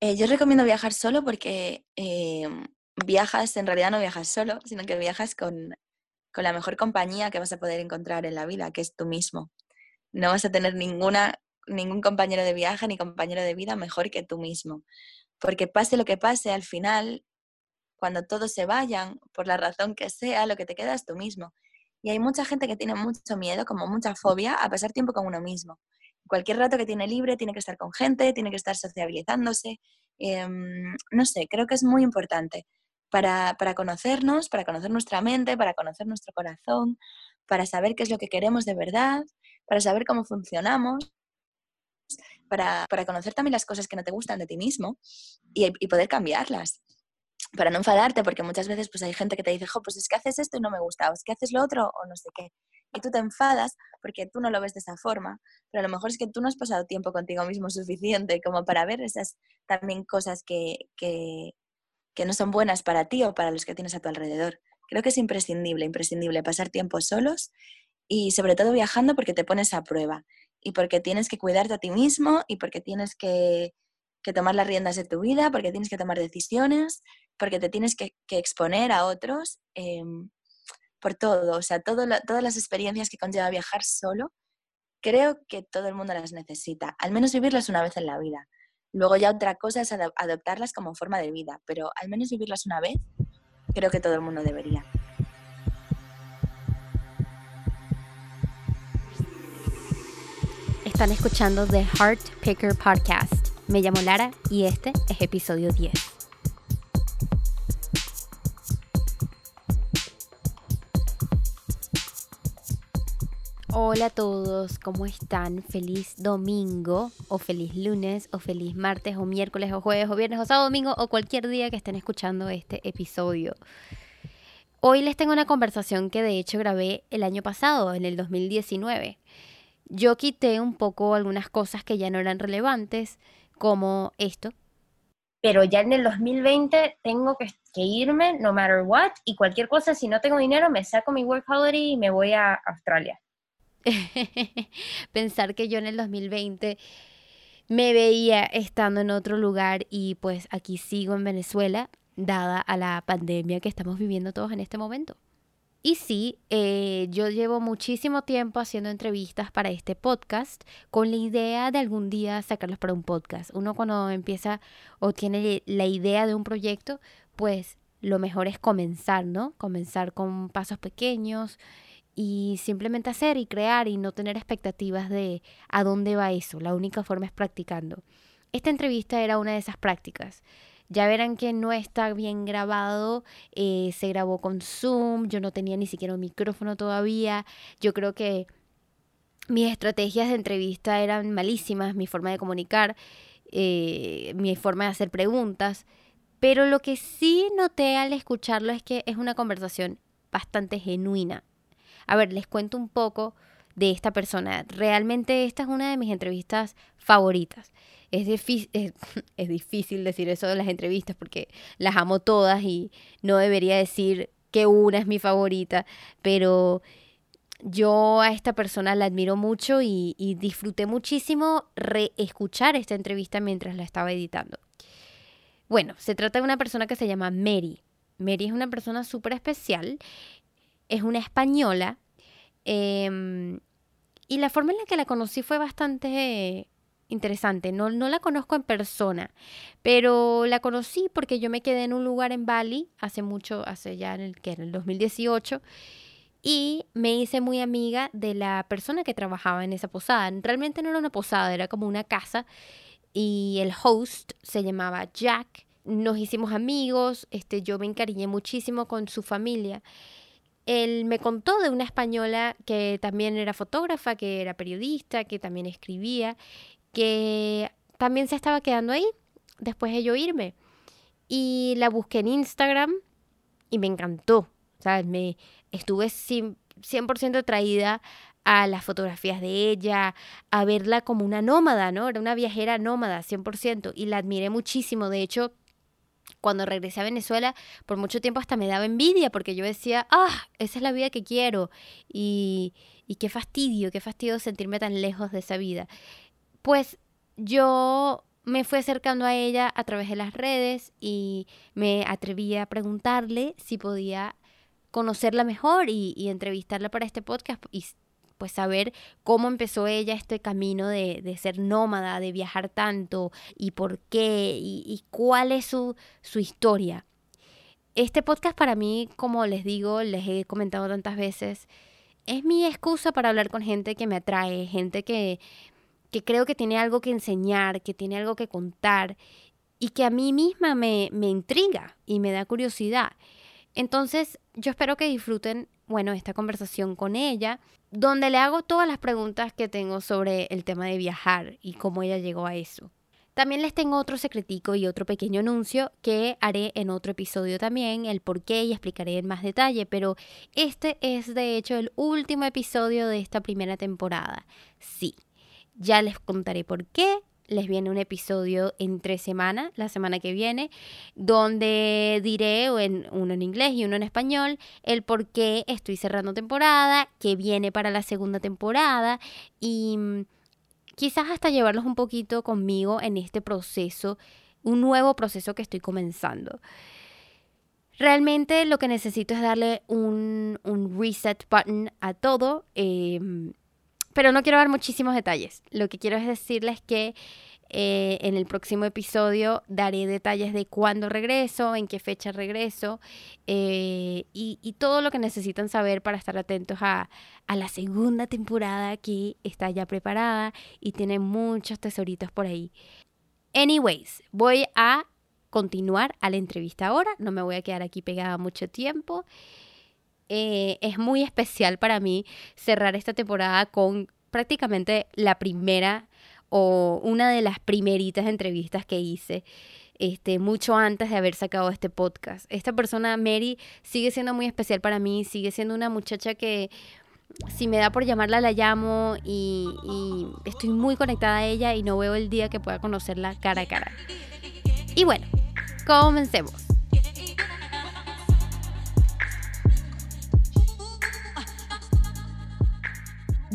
Eh, yo recomiendo viajar solo porque em, viajas, en realidad no viajas solo, sino que viajas con, con la mejor compañía que vas a poder encontrar en la vida, que es tú mismo. No vas a tener ninguna, ningún compañero de viaje ni compañero de vida mejor que tú mismo. Porque pase lo que pase, al final, cuando todos se vayan, por la razón que sea, lo que te queda es tú mismo. Y hay mucha gente que tiene mucho miedo, como mucha fobia, a pasar tiempo con uno mismo. Cualquier rato que tiene libre tiene que estar con gente, tiene que estar sociabilizándose. Em, no sé, creo que es muy importante para, para conocernos, para conocer nuestra mente, para conocer nuestro corazón, para saber qué es lo que queremos de verdad, para saber cómo funcionamos para, para, conocer también las cosas que no te gustan de ti mismo y, poder cambiarlas. Para no enfadarte, porque muchas veces pues hay gente que te dice, jo, pues es que haces esto y no me gusta, o es que haces lo otro o no sé qué. Y tú te enfadas porque tú no lo ves de esa forma, pero a lo mejor es que tú no has pasado tiempo contigo mismo suficiente como para ver esas también cosas que, que, que no son buenas para ti o para los que tienes a tu alrededor. Creo que es imprescindible, imprescindible pasar tiempo solos y sobre todo viajando porque te pones a prueba y porque tienes que cuidarte a ti mismo y porque tienes que, tomar las riendas de tu vida, porque tienes que tomar decisiones, porque te tienes que, exponer a otros em, por todo, o sea, todas las experiencias que conlleva viajar solo, creo que todo el mundo las necesita, al menos vivirlas una vez en la vida. Luego ya otra cosa es adoptarlas como forma de vida, pero al menos vivirlas una vez, creo que todo el mundo debería. Están escuchando The Heart Picker Podcast. Me llamo Lara y este es episodio 10. Hola a todos, ¿cómo están? Feliz domingo o feliz lunes o feliz martes o miércoles o jueves o viernes o sábado domingo o cualquier día que estén escuchando este episodio. Hoy les tengo una conversación que de hecho grabé el año pasado, en el 2019 yo quité un poco algunas cosas que ya no eran relevantes, como esto. Pero ya en el 2020 tengo que, irme, no matter what, y cualquier cosa, si no tengo dinero, me saco mi work holiday y me voy a Australia. Pensar que yo en el 2020 me veía estando en otro lugar y pues aquí sigo en Venezuela, dada a la pandemia que estamos viviendo todos en este momento. Y sí, eh, yo llevo muchísimo tiempo haciendo entrevistas para este podcast con la idea de algún día sacarlos para un podcast. Uno cuando empieza o tiene la idea de un proyecto, pues lo mejor es comenzar, ¿no? Comenzar con pasos pequeños y simplemente hacer y crear y no tener expectativas de a dónde va eso. La única forma es practicando. Esta entrevista era una de esas prácticas. Ya verán que no está bien grabado, eh, se grabó con Zoom, yo no tenía ni siquiera un micrófono todavía, yo creo que mis estrategias de entrevista eran malísimas, mi forma de comunicar, eh, mi forma de hacer preguntas, pero lo que sí noté al escucharlo es que es una conversación bastante genuina. A ver, les cuento un poco de esta persona. Realmente esta es una de mis entrevistas favoritas. Es, difícil, decir eso de las entrevistas porque las amo todas y no debería decir que una es mi favorita, pero yo a esta persona la admiro mucho y, y disfruté muchísimo reescuchar esta entrevista mientras la estaba editando. Bueno, se trata de una persona que se llama Mary. Mary es una persona súper especial, es una española em, y la forma en la que la conocí fue bastante interesante. No, no la conozco en persona, pero la conocí porque yo me quedé en un lugar en Bali hace mucho, hace ya en el, que en el 2018, y me hice muy amiga de la persona que trabajaba en esa posada. Realmente no era una posada, era como una casa, y el host se llamaba Jack. Nos hicimos amigos, este, yo me encariñé muchísimo con su familia. Él me contó de una española que también era fotógrafa, que era periodista, que también escribía que también se estaba quedando ahí después de yo irme. Y la busqué en Instagram y me encantó. ¿Sabes? Me estuve 100% atraída a las fotografías de ella, a verla como una nómada, ¿no? Era una viajera nómada, 100%, y la admiré muchísimo. De hecho, cuando regresé a Venezuela, por mucho tiempo hasta me daba envidia, porque yo decía, ah, esa es la vida que quiero, y, y qué fastidio, qué fastidio sentirme tan lejos de esa vida. Pues yo me fui acercando a ella a través de las redes y me atreví a preguntarle si podía conocerla mejor y, y entrevistarla para este podcast y pues saber cómo empezó ella este camino de, de ser nómada, de viajar tanto y por qué y, cuál es su, su historia. Este podcast para mí, como les digo, les he comentado tantas veces, es mi excusa para hablar con gente que me atrae, gente que, que creo que tiene algo que enseñar, que tiene algo que contar y que a mí misma me, me intriga y me da curiosidad. Entonces, yo espero que disfruten, bueno, esta conversación con ella, donde le hago todas las preguntas que tengo sobre el tema de viajar y cómo ella llegó a eso. También les tengo otro secretico y otro pequeño anuncio que haré en otro episodio también, el por qué y explicaré en más detalle, pero este es de hecho el último episodio de esta primera temporada. Sí, ya les contaré por qué, les viene un episodio entre semana, la semana que viene, donde diré en, uno en inglés y uno en español el por qué estoy cerrando temporada, qué viene para la segunda temporada y mm, quizás hasta llevarlos un poquito conmigo en este proceso, un nuevo proceso que estoy comenzando. Realmente lo que necesito es darle un, un reset button a todo. Eh, pero no quiero dar muchísimos detalles. Lo que quiero es decirles que eh, en el próximo episodio daré detalles de cuándo regreso, en qué fecha regreso eh, y, todo lo que necesitan saber para estar atentos a, a, la segunda temporada que está ya preparada y tiene muchos tesoritos por ahí. Anyways, voy a continuar a la entrevista ahora, no me voy a quedar aquí pegada mucho tiempo. Eh, es muy especial para mí cerrar esta temporada con prácticamente la primera o una de las primeritas entrevistas que hice. Este, mucho antes de haber sacado este podcast. Esta persona, Mary, sigue siendo muy especial para mí, sigue siendo una muchacha que si me da por llamarla, la llamo y, y estoy muy conectada a ella y no veo el día que pueda conocerla cara a cara. Y bueno, comencemos.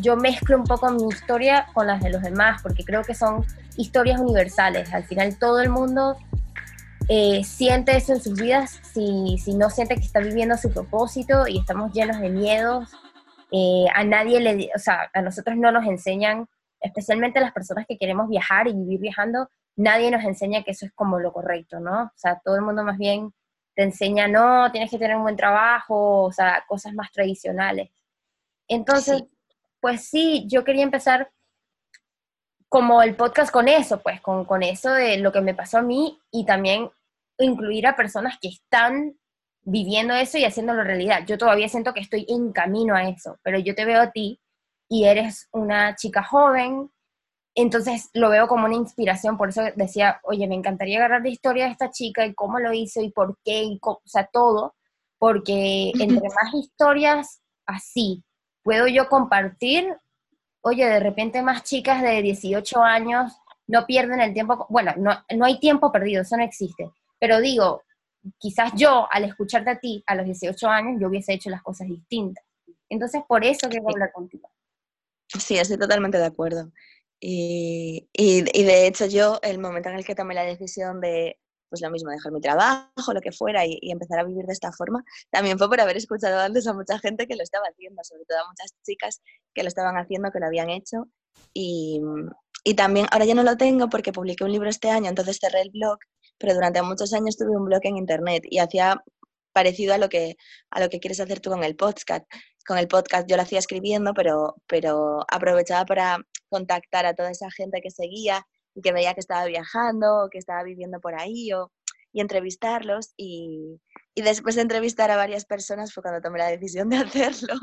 Yo mezclo un poco mi historia con las de los demás, porque creo que son historias universales. Al final todo el mundo eh, siente eso en sus vidas si, si, no siente que está viviendo su propósito y estamos llenos de miedos. Eh, a nadie le, o sea, a nosotros no nos enseñan, especialmente las personas que queremos viajar y vivir viajando, nadie nos enseña que eso es como lo correcto, ¿no? O sea, todo el mundo más bien te enseña, no, tienes que tener un buen trabajo, o sea, cosas más tradicionales. Entonces, pues sí, yo quería empezar como el podcast con eso, pues con, con eso de lo que me pasó a mí y también incluir a personas que están viviendo eso y haciéndolo realidad. Yo todavía siento que estoy en camino a eso, pero yo te veo a ti y eres una chica joven, entonces lo veo como una inspiración, por eso decía, oye, me encantaría agarrar la historia de esta chica y cómo lo hizo y por qué, y o sea, todo, porque entre más historias así puedo yo compartir, oye, de repente más chicas de 18 años no pierden el tiempo, bueno, no, no hay tiempo perdido, eso no existe, pero digo, quizás yo al escucharte a ti a los 18 años yo hubiese hecho las cosas distintas. Entonces, por eso quiero hablar contigo. Sí, estoy totalmente de acuerdo. Y, y, y, de hecho yo, el momento en el que tomé la decisión de, pues lo mismo, dejar mi trabajo, lo que fuera, y, empezar a vivir de esta forma, también fue por haber escuchado antes a mucha gente que lo estaba haciendo, sobre todo a muchas chicas que lo estaban haciendo, que lo habían hecho. Y, y también, ahora ya no lo tengo porque publiqué un libro este año, entonces cerré el blog, pero durante muchos años tuve un blog en internet y hacía parecido a lo que, a lo que quieres hacer tú con el podcast. Con el podcast yo lo hacía escribiendo, pero, pero aprovechaba para contactar a toda esa gente que seguía que veía que estaba viajando o que estaba viviendo por ahí o, y entrevistarlos y, y, después de entrevistar a varias personas fue cuando tomé la decisión de hacerlo.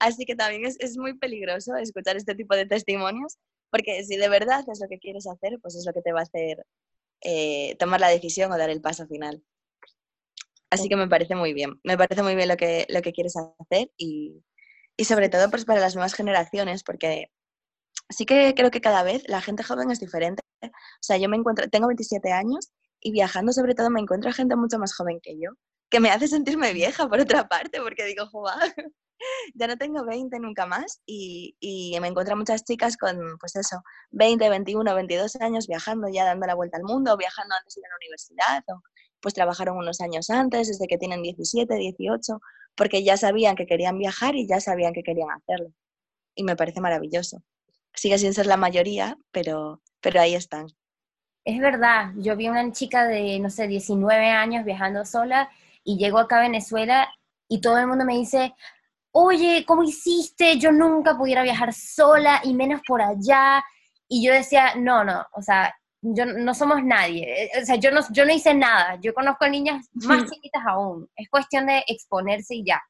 Así que también es, es muy peligroso escuchar este tipo de testimonios porque si de verdad es lo que quieres hacer, pues es lo que te va a hacer eh, tomar la decisión o dar el paso final. Así que me parece muy bien, me parece muy bien lo que, lo que quieres hacer y, y sobre todo pues para las nuevas generaciones, porque sí que creo que cada vez la gente joven es diferente. O sea, yo me encuentro, tengo 27 años y viajando sobre todo me encuentro gente mucho más joven que yo, que me hace sentirme vieja por otra parte, porque digo, joder, ya no tengo 20 nunca más y, y, me encuentro muchas chicas con, pues eso, 20, 21, 22 años viajando ya dando la vuelta al mundo, viajando antes de ir a la universidad o pues trabajaron unos años antes, desde que tienen 17, 18, porque ya sabían que querían viajar y ya sabían que querían hacerlo. Y me parece maravilloso. Sigue sin ser la mayoría, pero, pero ahí están. Es verdad, yo vi una chica de, no sé, 19 años viajando sola y llegó acá a Venezuela y todo el mundo me dice, oye, ¿cómo hiciste? Yo nunca pudiera viajar sola y menos por allá. Y yo decía, no, no, o sea, yo no somos nadie. Eh, o sea, yo no, yo no hice nada. Yo conozco a niñas más chiquitas aún. Es cuestión de exponerse y ya.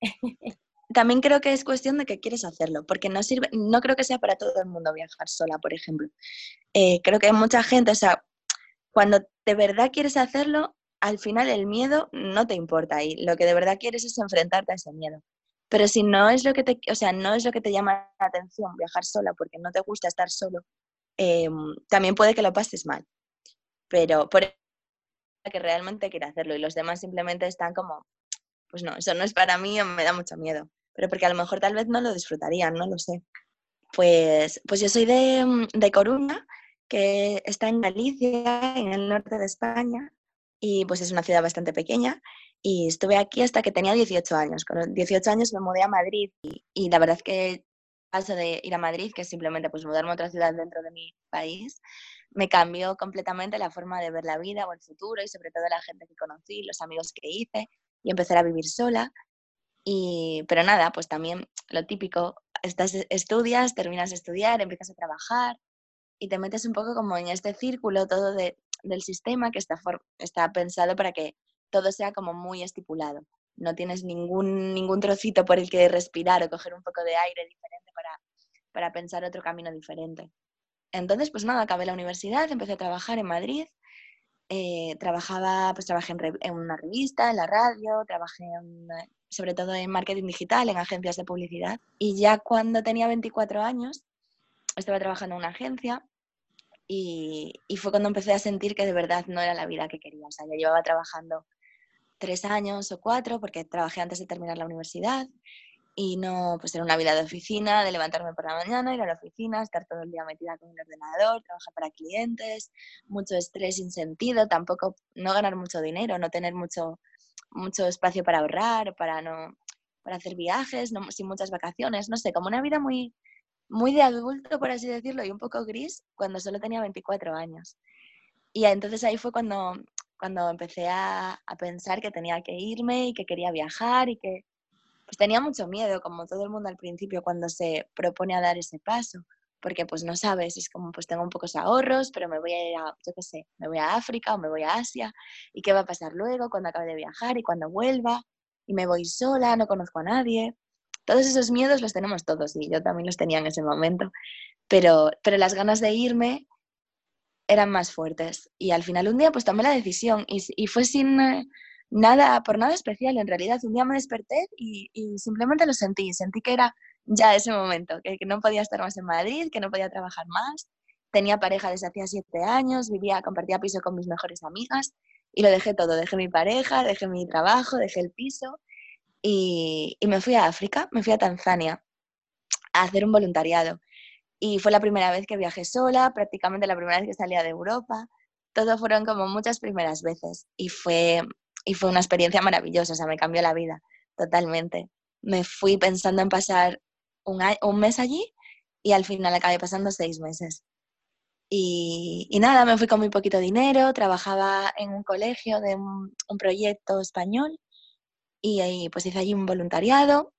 También creo que es cuestión de que quieres hacerlo, porque no sirve, no creo que sea para todo el mundo viajar sola, por ejemplo. Eh, creo que hay mucha gente, o sea, cuando de verdad quieres hacerlo, al final el miedo no te importa y lo que de verdad quieres es enfrentarte a ese miedo. Pero si no es lo que te, o sea, no es lo que te llama la atención viajar sola porque no te gusta estar solo, em, también puede que lo pases mal. Pero por que realmente quiere hacerlo y los demás simplemente están como, pues no, eso no es para mí, me da mucho miedo. Pero porque a lo mejor tal vez no lo disfrutarían, no lo sé. Pues, pues yo soy de, de Coruña, que está en Galicia, en el norte de España, y pues es una ciudad bastante pequeña y estuve aquí hasta que tenía 18 años. Con 18 años me mudé a Madrid y, la verdad es que paso de ir a Madrid, que es simplemente pues mudarme a otra ciudad dentro de mi país, me cambió completamente la forma de ver la vida o el futuro y sobre todo la gente que conocí, los amigos que hice y empezar a vivir sola. Y, pero nada, pues también lo típico, estás, estudias, terminas de estudiar, empiezas a trabajar y te metes un poco como en este círculo todo de del sistema que está, está pensado para que todo sea como muy estipulado. No tienes ningún, ningún trocito por el que respirar o coger un poco de aire diferente para, para pensar otro camino diferente. Entonces, pues nada, acabé la universidad, empecé a trabajar en Madrid. Eh, trabajaba, pues trabajé en, una revista, en la radio, trabajé sobre todo en marketing digital, en agencias de publicidad. Y ya cuando tenía 24 años, estaba trabajando en una agencia y, fue cuando empecé a sentir que de verdad no era la vida que quería. O sea, ya llevaba trabajando tres años o cuatro, porque trabajé antes de terminar la universidad, y no, pues era una vida de oficina, de levantarme por la mañana, ir a la oficina, estar todo el día metida con el ordenador, trabajar para clientes, mucho estrés sin sentido, tampoco no ganar mucho dinero, no tener mucho, mucho espacio para ahorrar, para no para hacer viajes, no, sin muchas vacaciones, no sé, como una vida muy, muy de adulto, por así decirlo, y un poco gris cuando solo tenía 24 años. Y entonces ahí fue cuando, cuando empecé a, a, pensar que tenía que irme y que quería viajar y que pues tenía mucho miedo, como todo el mundo al principio, cuando se propone a dar ese paso, porque pues no sabes, es como pues tengo un pocos ahorros, pero me voy a ir a, yo qué sé, me voy a África o me voy a Asia, y qué va a pasar luego cuando acabe de viajar y cuando vuelva, y me voy sola, no conozco a nadie. Todos esos miedos los tenemos todos y yo también los tenía en ese momento, pero, pero las ganas de irme eran más fuertes. Y al final un día pues tomé la decisión y, y fue sin eh, nada, por nada especial en realidad. Un día me desperté y, y, simplemente lo sentí, sentí que era ya ese momento, que, no podía estar más en Madrid, que no podía trabajar más. Tenía pareja desde hacía siete años, vivía, compartía piso con mis mejores amigas y lo dejé todo. Dejé mi pareja, dejé mi trabajo, dejé el piso y, me fui a África, me fui a Tanzania a hacer un voluntariado. Y fue la primera vez que viajé sola, prácticamente la primera vez que salía de Europa. Todo fueron como muchas primeras veces y fue, y fue una experiencia maravillosa, o sea, me cambió la vida totalmente. Me fui pensando en pasar un, un mes allí y al final acabé pasando seis meses. Y, y, nada, me fui con muy poquito dinero, trabajaba en un colegio de un, un proyecto español y ahí pues hice allí un voluntariado,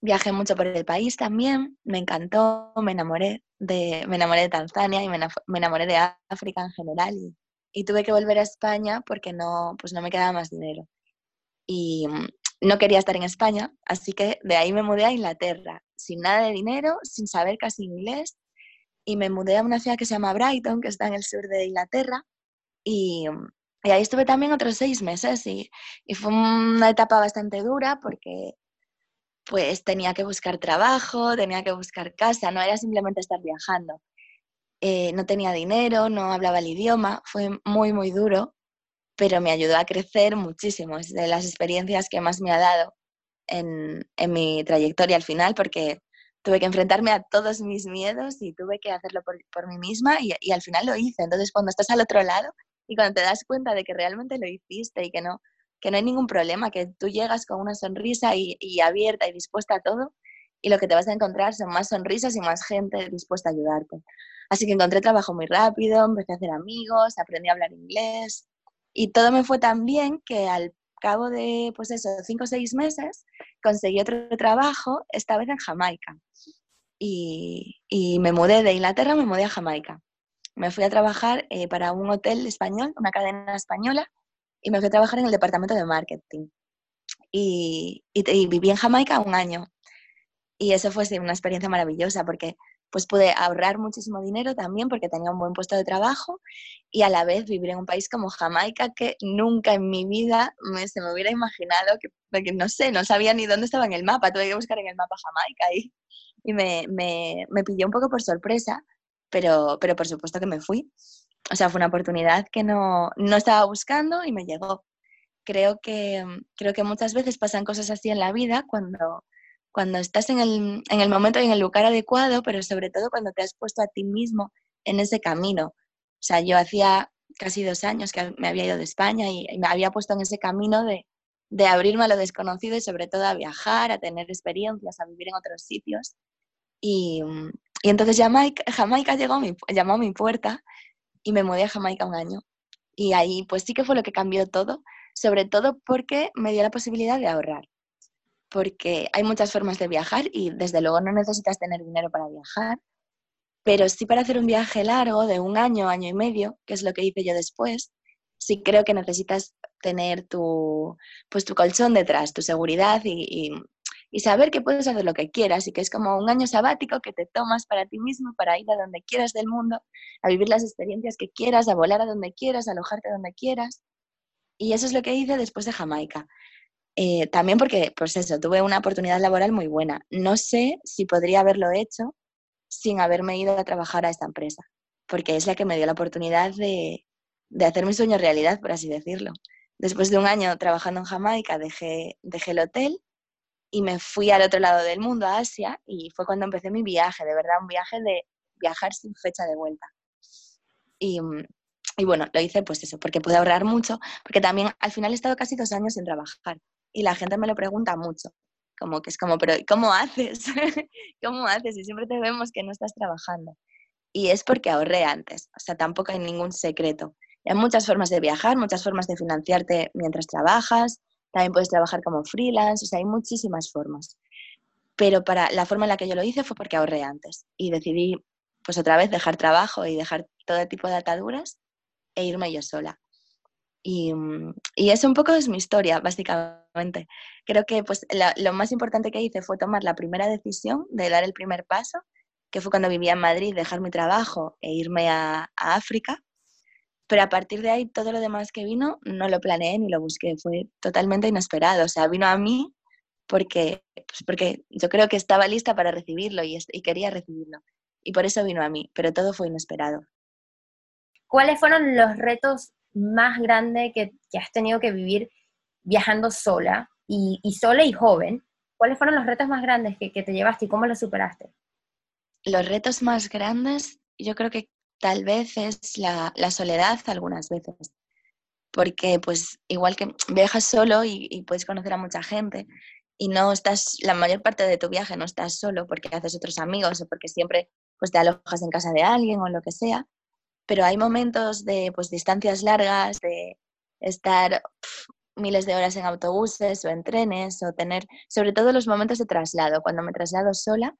viajé mucho por el país también, me encantó, me enamoré de, me enamoré de Tanzania y me, enamoré de África en general y, y, tuve que volver a España porque no, pues no me quedaba más dinero. Y mm, no quería estar en España, así que de ahí me mudé a Inglaterra, sin nada de dinero, sin saber casi inglés, y me mudé a una ciudad que se llama Brighton, que está en el sur de Inglaterra, y, mm, y ahí estuve también otros seis meses y, y, fue una etapa bastante dura porque pues tenía que buscar trabajo, tenía que buscar casa, no era simplemente estar viajando. Eh, no tenía dinero, no hablaba el idioma, fue muy, muy duro, pero me ayudó a crecer muchísimo. Es de las experiencias que más me ha dado en, en mi trayectoria al final porque tuve que enfrentarme a todos mis miedos y tuve que hacerlo por, por mí misma y, y, al final lo hice. Entonces, cuando estás al otro lado y cuando te das cuenta de que realmente lo hiciste y que no, que no hay ningún problema, que tú llegas con una sonrisa y, y abierta y dispuesta a todo y lo que te vas a encontrar son más sonrisas y más gente dispuesta a ayudarte. Así que encontré trabajo muy rápido, empecé a hacer amigos, aprendí a hablar inglés y todo me fue tan bien que al cabo de, pues eso, cinco o seis meses, conseguí otro trabajo, esta vez en Jamaica. Y, y, me mudé de Inglaterra, me mudé a Jamaica. Me fui a trabajar eh, para un hotel español, una cadena española, y me fui a trabajar en el departamento de marketing. Y, y, y viví en Jamaica un año. Y eso fue sí, una experiencia maravillosa porque pues pude ahorrar muchísimo dinero también porque tenía un buen puesto de trabajo y a la vez vivir en un país como Jamaica que nunca en mi vida me, se me hubiera imaginado que, que, no sé, no sabía ni dónde estaba en el mapa, tuve que buscar en el mapa Jamaica y, y me, me, me, pilló un poco por sorpresa, pero, pero por supuesto que me fui. O sea, fue una oportunidad que no, no estaba buscando y me llegó. Creo que, creo que muchas veces pasan cosas así en la vida cuando cuando estás en el, en el momento y en el lugar adecuado, pero sobre todo cuando te has puesto a ti mismo en ese camino. O sea, yo hacía casi dos años que me había ido de España y, me había puesto en ese camino de, de, abrirme a lo desconocido y sobre todo a viajar, a tener experiencias, a vivir en otros sitios. Y, y entonces Jamaica, Jamaica llegó mi, llamó a mi puerta y me mudé a Jamaica un año. Y ahí pues sí que fue lo que cambió todo, sobre todo porque me dio la posibilidad de ahorrar porque hay muchas formas de viajar y desde luego no necesitas tener dinero para viajar, pero sí para hacer un viaje largo de un año, año y medio, que es lo que hice yo después, sí creo que necesitas tener tu, pues tu colchón detrás, tu seguridad y, y, y, saber que puedes hacer lo que quieras y que es como un año sabático que te tomas para ti mismo, para ir a donde quieras del mundo, a vivir las experiencias que quieras, a volar a donde quieras, a alojarte donde quieras. Y eso es lo que hice después de Jamaica. Eh, también porque, pues eso, tuve una oportunidad laboral muy buena. No sé si podría haberlo hecho sin haberme ido a trabajar a esta empresa, porque es la que me dio la oportunidad de, de hacer mi sueño realidad, por así decirlo. Después de un año trabajando en Jamaica, dejé, dejé el hotel y me fui al otro lado del mundo, a Asia, y fue cuando empecé mi viaje, de verdad, un viaje de viajar sin fecha de vuelta. Y, y bueno, lo hice pues eso, porque pude ahorrar mucho, porque también al final he estado casi dos años sin trabajar y la gente me lo pregunta mucho, como que es como, pero ¿cómo haces? ¿Cómo haces? Y siempre te vemos que no estás trabajando. Y es porque ahorré antes, o sea, tampoco hay ningún secreto. Hay muchas formas de viajar, muchas formas de financiarte mientras trabajas, también puedes trabajar como freelance, o sea, hay muchísimas formas. Pero para la forma en la que yo lo hice fue porque ahorré antes y decidí, pues otra vez, dejar trabajo y dejar todo tipo de ataduras e irme yo sola. Y, mm, y, eso un poco es mi historia, básicamente. Creo que pues, lo más importante que hice fue tomar la primera decisión de dar el primer paso, que fue cuando vivía en Madrid, dejar mi trabajo e irme a, África. Pero a partir de ahí, todo lo demás que vino, no lo planeé ni lo busqué, fue totalmente inesperado. O sea, vino a mí porque, pues porque yo creo que estaba lista para recibirlo y quería recibirlo. Y por eso vino a mí, pero todo fue inesperado. ¿Cuáles fueron los retos más grande que, que has tenido que vivir viajando sola y, y, sola y joven? ¿Cuáles fueron los retos más grandes que, que te llevaste y cómo los superaste? Los retos más grandes, yo creo que tal vez es la, la soledad algunas veces, porque pues igual que viajas solo y, puedes conocer a mucha gente y no estás, la mayor parte de tu viaje no estás solo porque haces otros amigos o porque siempre pues te alojas en casa de alguien o lo que sea, pero hay momentos de pues, distancias largas, de estar miles de horas en autobuses o en trenes, o tener, sobre todo los momentos de traslado, cuando me traslado sola,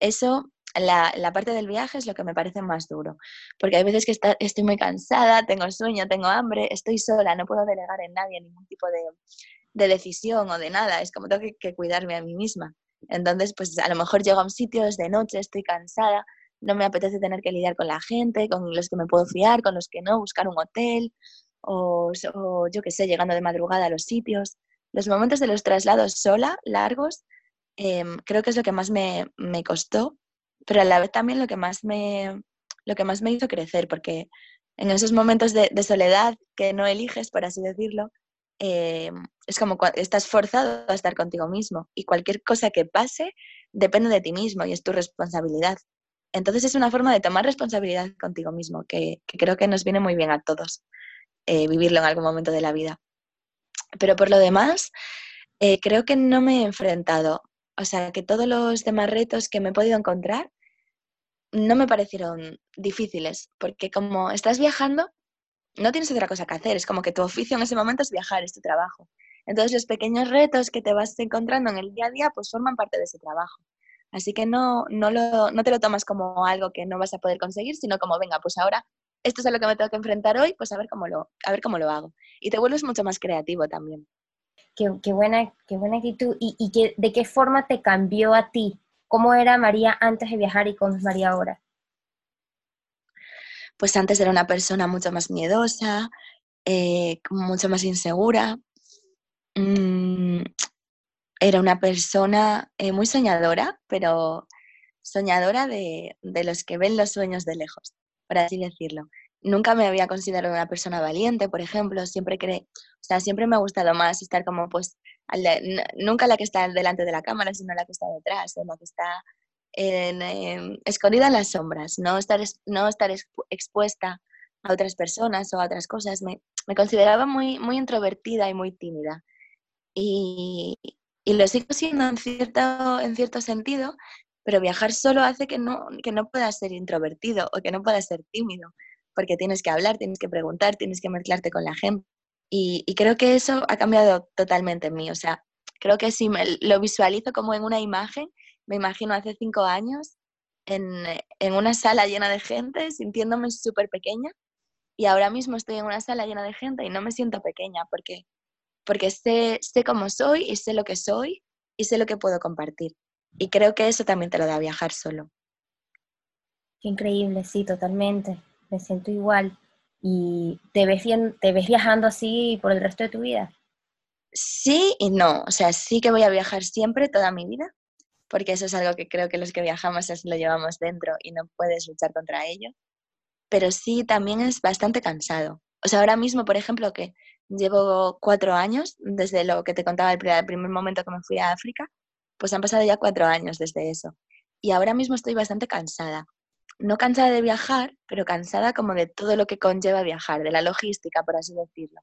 eso, la, la parte del viaje es lo que me parece más duro, porque hay veces que está, estoy muy cansada, tengo sueño, tengo hambre, estoy sola, no puedo delegar en nadie ningún tipo de, de decisión o de nada, es como tengo que, que cuidarme a mí misma. Entonces, pues a lo mejor llego a un sitio, es de noche, estoy cansada, no me apetece tener que lidiar con la gente, con los que me puedo fiar, con los que no, buscar un hotel o, yo qué sé, llegando de madrugada a los sitios. Los momentos de los traslados sola, largos, eh, creo que es lo que más me, costó, pero a la vez también lo que más me, lo que más me hizo crecer, porque en esos momentos de, soledad que no eliges, por así decirlo, eh, es como estás forzado a estar contigo mismo y cualquier cosa que pase depende de ti mismo y es tu responsabilidad. Entonces es una forma de tomar responsabilidad contigo mismo que, creo que nos viene muy bien a todos eh, vivirlo en algún momento de la vida. Pero por lo demás, eh, creo que no me he enfrentado, o sea, que todos los demás retos que me he podido encontrar no me parecieron difíciles, porque como estás viajando, no tienes otra cosa que hacer, es como que tu oficio en ese momento es viajar, es tu trabajo. Entonces los pequeños retos que te vas encontrando en el día a día pues forman parte de ese trabajo. Así que no, no, lo, no te lo tomas como algo que no vas a poder conseguir, sino como, venga, pues ahora esto es a lo que me tengo que enfrentar hoy, pues a ver cómo lo, a ver cómo lo hago. Y te vuelves mucho más creativo también. Qué, qué buena, qué buena actitud. ¿Y, y qué, de qué forma te cambió a ti? ¿Cómo era María antes de viajar y cómo es María ahora? Pues antes era una persona mucho más miedosa, eh, mucho más insegura. Mm, era una persona eh, muy soñadora, pero soñadora de, de, los que ven los sueños de lejos, por así decirlo. Nunca me había considerado una persona valiente, por ejemplo, siempre cree, o sea, siempre me ha gustado más estar como pues, nunca la que está delante de la cámara, sino la que está detrás, o la que está en, escondida en las sombras, no estar, no estar expuesta a otras personas o a otras cosas. Me, me consideraba muy, muy introvertida y muy tímida. Y, y, lo sigo siendo en cierto, en cierto sentido, pero viajar solo hace que no, que no puedas ser introvertido o que no puedas ser tímido, porque tienes que hablar, tienes que preguntar, tienes que mezclarte con la gente. Y, y creo que eso ha cambiado totalmente en mí. O sea, creo que si me, lo visualizo como en una imagen, me imagino hace cinco años en, en una sala llena de gente, sintiéndome súper pequeña. Y ahora mismo estoy en una sala llena de gente y no me siento pequeña porque, porque sé, sé cómo soy y sé lo que soy y sé lo que puedo compartir. Y creo que eso también te lo da viajar solo. Qué increíble, sí, totalmente. Me siento igual. ¿Y te ves, te ves viajando así por el resto de tu vida? Sí y no. O sea, sí que voy a viajar siempre, toda mi vida, porque eso es algo que creo que los que viajamos lo llevamos dentro y no puedes luchar contra ello. Pero sí, también es bastante cansado. O sea, ahora mismo, por ejemplo, que llevo cuatro años desde lo que te contaba el primer momento que me fui a África, pues han pasado ya cuatro años desde eso. Y ahora mismo estoy bastante cansada. No cansada de viajar, pero cansada como de todo lo que conlleva viajar, de la logística, por así decirlo.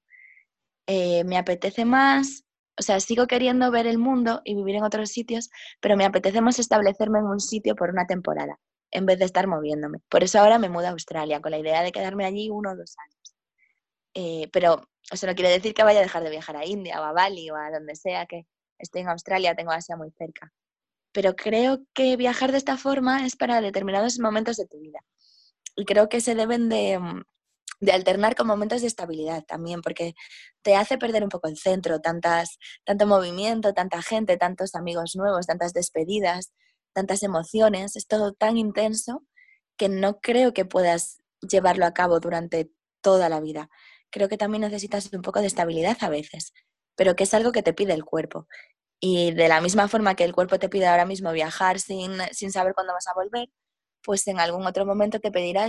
Eh, me apetece más o sea, sigo queriendo ver el mundo y vivir en otros sitios, pero me apetece más establecerme en un sitio por una temporada, en vez de estar moviéndome. Por eso ahora me mudo a Australia, con la idea de quedarme allí uno o dos años. Eh, pero eso no quiere decir que vaya a dejar de viajar a India o a Bali o a donde sea que esté en Australia, tengo Asia muy cerca. Pero creo que viajar de esta forma es para determinados momentos de tu vida. Y creo que se deben de, mm, de alternar con momentos de estabilidad también, porque te hace perder un poco el centro, tantas, tanto movimiento, tanta gente, tantos amigos nuevos, tantas despedidas, tantas emociones, es todo tan intenso que no creo que puedas llevarlo a cabo durante toda la vida. Creo que también necesitas un poco de estabilidad a veces, pero que es algo que te pide el cuerpo. Y de la misma forma que el cuerpo te pide ahora mismo viajar sin, sin saber cuándo vas a volver, pues en algún otro momento te pedirá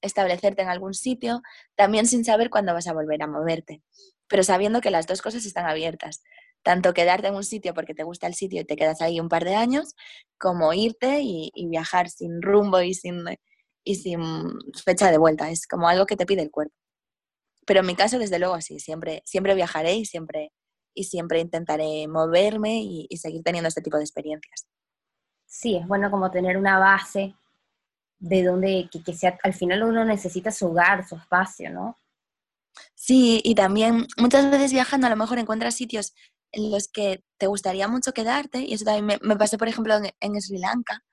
establecerte en algún sitio, también sin saber cuándo vas a volver a moverte, pero sabiendo que las dos cosas están abiertas. Tanto quedarte en un sitio porque te gusta el sitio y te quedas ahí un par de años, como irte y, viajar sin rumbo y sin, y sin fecha de vuelta. Es como algo que te pide el cuerpo. Pero en mi caso, desde luego, sí, siempre, siempre viajaré y siempre, y siempre intentaré moverme y, y seguir teniendo este tipo de experiencias. Sí, es bueno como tener una base de donde, que, sea, al final uno necesita su hogar, su espacio, ¿no? Sí, y también muchas veces viajando a lo mejor encuentras sitios en los que te gustaría mucho quedarte, y eso también me, pasó, por ejemplo, en, Sri Lanka,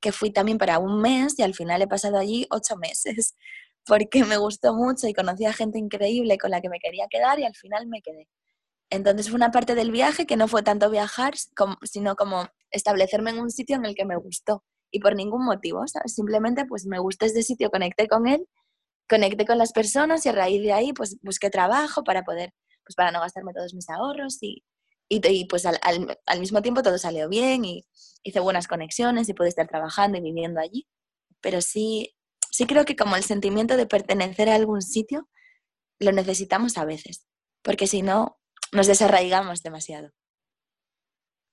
que fui también para un mes y al final he pasado allí ocho meses, porque me gustó mucho y conocí a gente increíble con la que me quería quedar y al final me quedé. Entonces fue una parte del viaje que no fue tanto viajar, sino como establecerme en un sitio en el que me gustó y por ningún motivo. Simplemente pues me gusta este sitio, conecté con él, conecté con las personas y a raíz de ahí pues busqué trabajo para poder, pues para no gastarme todos mis ahorros y, y, pues al, al, mismo tiempo todo salió bien y hice buenas conexiones y pude estar trabajando y viviendo allí. Pero sí, sí creo que como el sentimiento de pertenecer a algún sitio lo necesitamos a veces, porque si no, nos desarraigamos demasiado.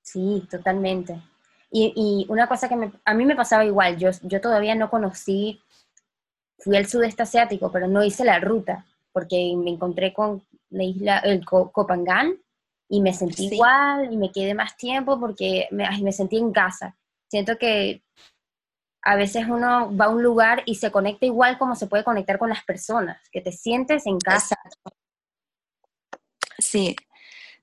Sí, totalmente. Y, una cosa que a mí me pasaba igual, yo, yo todavía no conocí, fui al sudeste asiático, pero no hice la ruta, porque me encontré con la isla, el Copangán, y me sentí igual, y me quedé más tiempo porque me, me sentí en casa. Siento que a veces uno va a un lugar y se conecta igual como se puede conectar con las personas, que te sientes en casa. Sí,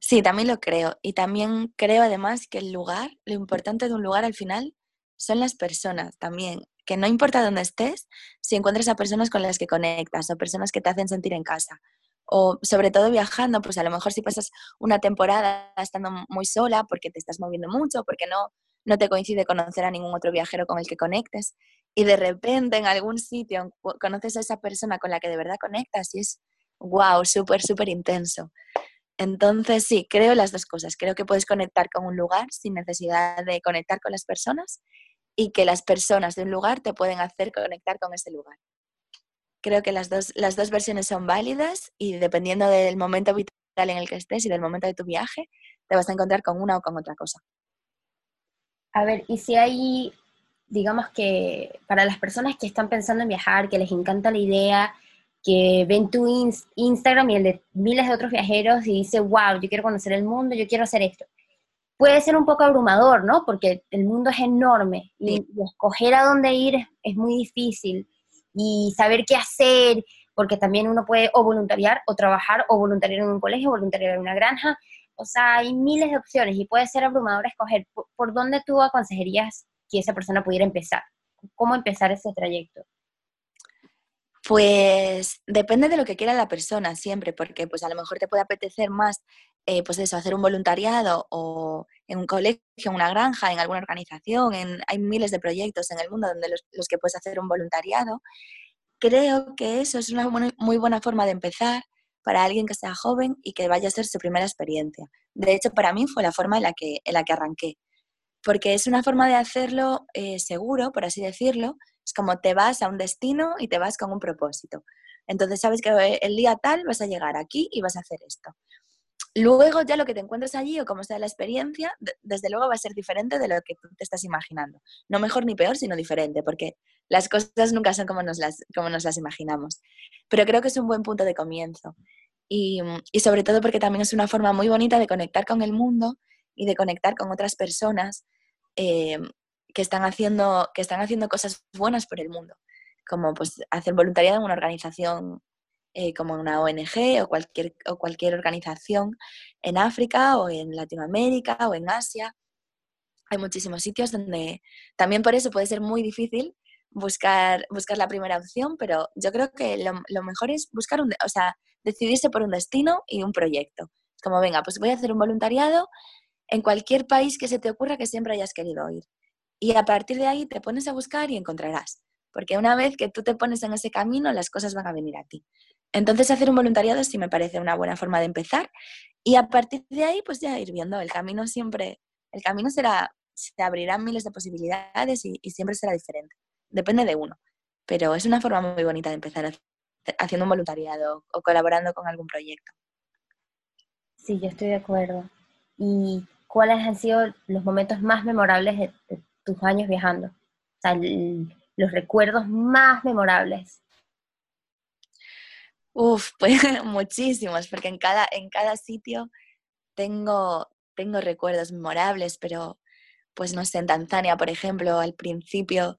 Sí, también lo creo. Y también creo además que el lugar, lo importante de un lugar al final son las personas también. Que no importa dónde estés, si encuentras a personas con las que conectas o personas que te hacen sentir en casa. O sobre todo viajando, pues a lo mejor si pasas una temporada estando muy sola porque te estás moviendo mucho, porque no, no te coincide conocer a ningún otro viajero con el que conectes, y de repente en algún sitio conoces a esa persona con la que de verdad conectas y es wow, súper, súper intenso. Entonces, sí, creo las dos cosas. Creo que puedes conectar con un lugar sin necesidad de conectar con las personas y que las personas de un lugar te pueden hacer conectar con ese lugar. Creo que las dos, las dos versiones son válidas y dependiendo del momento vital en el que estés y del momento de tu viaje, te vas a encontrar con una o con otra cosa. A ver, y si hay, digamos que para las personas que están pensando en viajar, que les encanta la idea, que ven tu Instagram y el de miles de otros viajeros y dice, wow, yo quiero conocer el mundo, yo quiero hacer esto. Puede ser un poco abrumador, ¿no? Porque el mundo es enorme y, escoger a dónde ir es, muy difícil y saber qué hacer, porque también uno puede o voluntariar o trabajar o voluntariar en un colegio, o voluntariar en una granja. O sea, hay miles de opciones y puede ser abrumador escoger. por dónde tú aconsejarías que esa persona pudiera empezar? ¿Cómo empezar ese trayecto? Pues depende de lo que quiera la persona siempre, porque pues a lo mejor te puede apetecer más, eh, pues eso, hacer un voluntariado o en un colegio, en una granja, en alguna organización, hay miles de proyectos en el mundo donde los, los, que puedes hacer un voluntariado. Creo que eso es una muy buena forma de empezar para alguien que sea joven y que vaya a ser su primera experiencia. De hecho, para mí fue la forma en la que, en la que arranqué, porque es una forma de hacerlo eh, seguro, por así decirlo, es como te vas a un destino y te vas con un propósito. Entonces sabes que el día tal vas a llegar aquí y vas a hacer esto. Luego ya lo que te encuentres allí o como sea la experiencia, desde luego va a ser diferente de lo que tú te estás imaginando. No mejor ni peor, sino diferente, porque las cosas nunca son como nos las, como nos las imaginamos. Pero creo que es un buen punto de comienzo. Y, sobre todo porque también es una forma muy bonita de conectar con el mundo y de conectar con otras personas eh, que están, haciendo, que están haciendo cosas buenas por el mundo, como pues hacer voluntariado en una organización eh, como una ONG o cualquier, o cualquier organización en África o en Latinoamérica o en Asia. Hay muchísimos sitios donde también por eso puede ser muy difícil buscar, buscar la primera opción, pero yo creo que lo, lo mejor es buscar un, o sea, decidirse por un destino y un proyecto. Como, venga, pues voy a hacer un voluntariado en cualquier país que se te ocurra que siempre hayas querido ir. Y a partir de ahí te pones a buscar y encontrarás. Porque una vez que tú te pones en ese camino, las cosas van a venir a ti. Entonces, hacer un voluntariado sí me parece una buena forma de empezar. Y a partir de ahí, pues ya ir viendo. El camino siempre, el camino será, se abrirán miles de posibilidades y, siempre será diferente. Depende de uno. Pero es una forma muy bonita de empezar haciendo un voluntariado o colaborando con algún proyecto. Sí, yo estoy de acuerdo. ¿Y cuáles han sido los momentos más memorables de, tus años viajando? O sea, los recuerdos más memorables. Uf, pues muchísimos, porque en cada, en cada sitio tengo, tengo recuerdos memorables, pero pues no sé, en Tanzania, por ejemplo, al principio,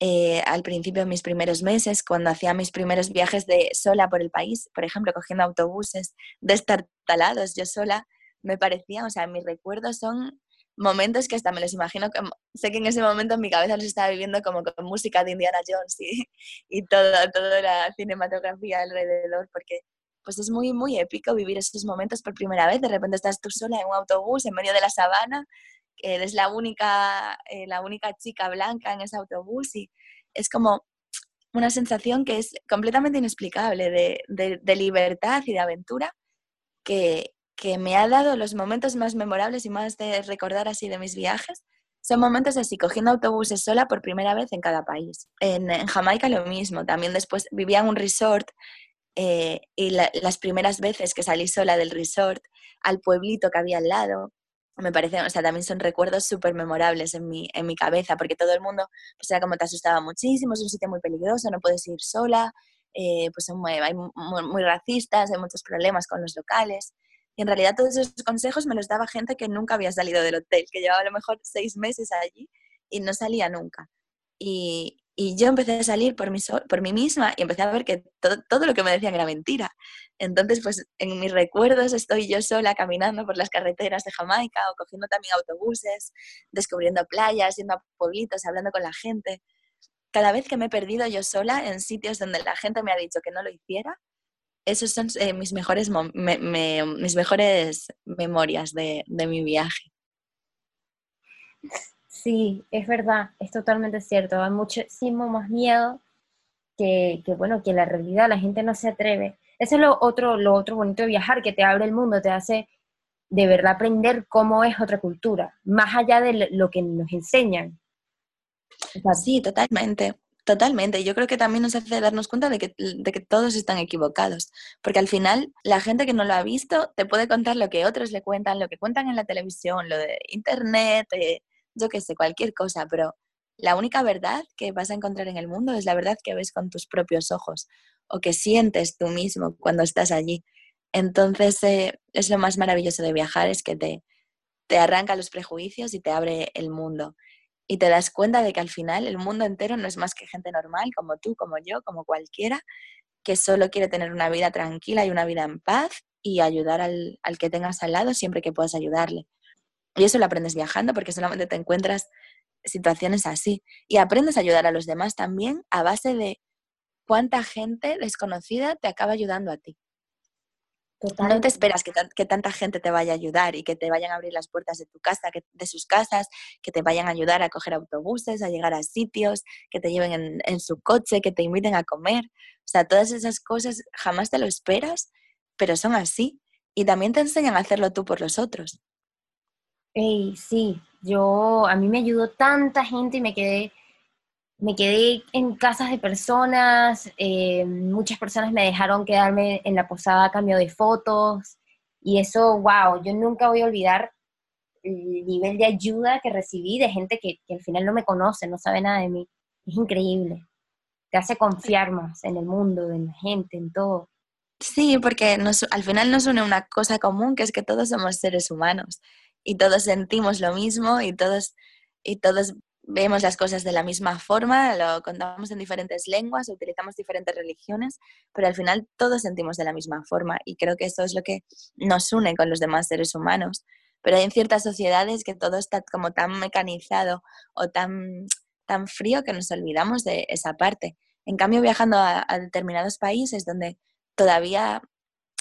eh, al principio de mis primeros meses, cuando hacía mis primeros viajes de sola por el país, por ejemplo, cogiendo autobuses destartalados yo sola, me parecía, o sea, mis recuerdos son momentos que hasta me los imagino, sé que en ese momento en mi cabeza los estaba viviendo como con música de Indiana Jones y, y toda, toda la cinematografía alrededor, porque pues es muy, muy épico vivir esos momentos por primera vez, de repente estás tú sola en un autobús en medio de la sabana, eres la única, eh, la única chica blanca en ese autobús y es como una sensación que es completamente inexplicable de, de, de libertad y de aventura que, que me ha dado los momentos más memorables y más de recordar así de mis viajes son momentos así, cogiendo autobuses sola por primera vez en cada país. En, Jamaica lo mismo, también después vivía en un resort eh, y las primeras veces que salí sola del resort al pueblito que había al lado, me parece, o sea, también son recuerdos súper memorables en mi, en mi cabeza, porque todo el mundo, pues era como te asustaba muchísimo, es un sitio muy peligroso, no puedes ir sola, eh, pues son hay muy, racistas, hay muchos problemas con los locales. Y en realidad todos esos consejos me los daba gente que nunca había salido del hotel, que llevaba a lo mejor seis meses allí y no salía nunca. Y, y yo empecé a salir por mí, por mí misma y empecé a ver que todo, todo, lo que me decían era mentira. Entonces, pues en mis recuerdos estoy yo sola caminando por las carreteras de Jamaica o cogiendo también autobuses, descubriendo playas, yendo a pueblitos, hablando con la gente. Cada vez que me he perdido yo sola en sitios donde la gente me ha dicho que no lo hiciera, esos son eh, mis, mejores mis mejores memorias de, de mi viaje. Sí, es verdad, es totalmente cierto. Hay muchísimo más miedo que, bueno, que la realidad, la gente no se atreve. Eso es lo otro, lo otro bonito de viajar, que te abre el mundo, te hace de verdad aprender cómo es otra cultura, más allá de lo que nos enseñan. sí, totalmente, totalmente. Yo creo que también nos hace darnos cuenta de que, de que todos están equivocados, porque al final la gente que no lo ha visto te puede contar lo que otros le cuentan, lo que cuentan en la televisión, lo de internet, eh, yo qué sé, cualquier cosa, pero la única verdad que vas a encontrar en el mundo es la verdad que ves con tus propios ojos o que sientes tú mismo cuando estás allí. Entonces, eh, es lo más maravilloso de viajar, es que te, te arranca los prejuicios y te abre el mundo. Y te das cuenta de que al final el mundo entero no es más que gente normal, como tú, como yo, como cualquiera, que solo quiere tener una vida tranquila y una vida en paz y ayudar al, al que tengas al lado siempre que puedas ayudarle. Y eso lo aprendes viajando porque solamente te encuentras situaciones así. Y aprendes a ayudar a los demás también a base de cuánta gente desconocida te acaba ayudando a ti. No te esperas que, que, tanta gente te vaya a ayudar y que te vayan a abrir las puertas de tu casa, que, de sus casas, que te vayan a ayudar a coger autobuses, a llegar a sitios, que te lleven en, en su coche, que te inviten a comer. O sea, todas esas cosas jamás te lo esperas, pero son así. Y también te enseñan a hacerlo tú por los otros. Ey, sí, yo, a mí me ayudó tanta gente y me quedé, me quedé en casas de personas, eh, muchas personas me dejaron quedarme en la posada a cambio de fotos, y eso, wow, yo nunca voy a olvidar el nivel de ayuda que recibí de gente que, al final no me conoce, no sabe nada de mí. Es increíble. Te hace confiar más en el mundo, en la gente, en todo. Sí, porque al final nos une una cosa común, que es que todos somos seres humanos y todos sentimos lo mismo y todos, y todos vemos las cosas de la misma forma, lo contamos en diferentes lenguas, utilizamos diferentes religiones, pero al final todos sentimos de la misma forma y creo que eso es lo que nos une con los demás seres humanos. Pero hay en ciertas sociedades que todo está como tan mecanizado o tan, tan frío que nos olvidamos de esa parte. En cambio, viajando a, a determinados países donde todavía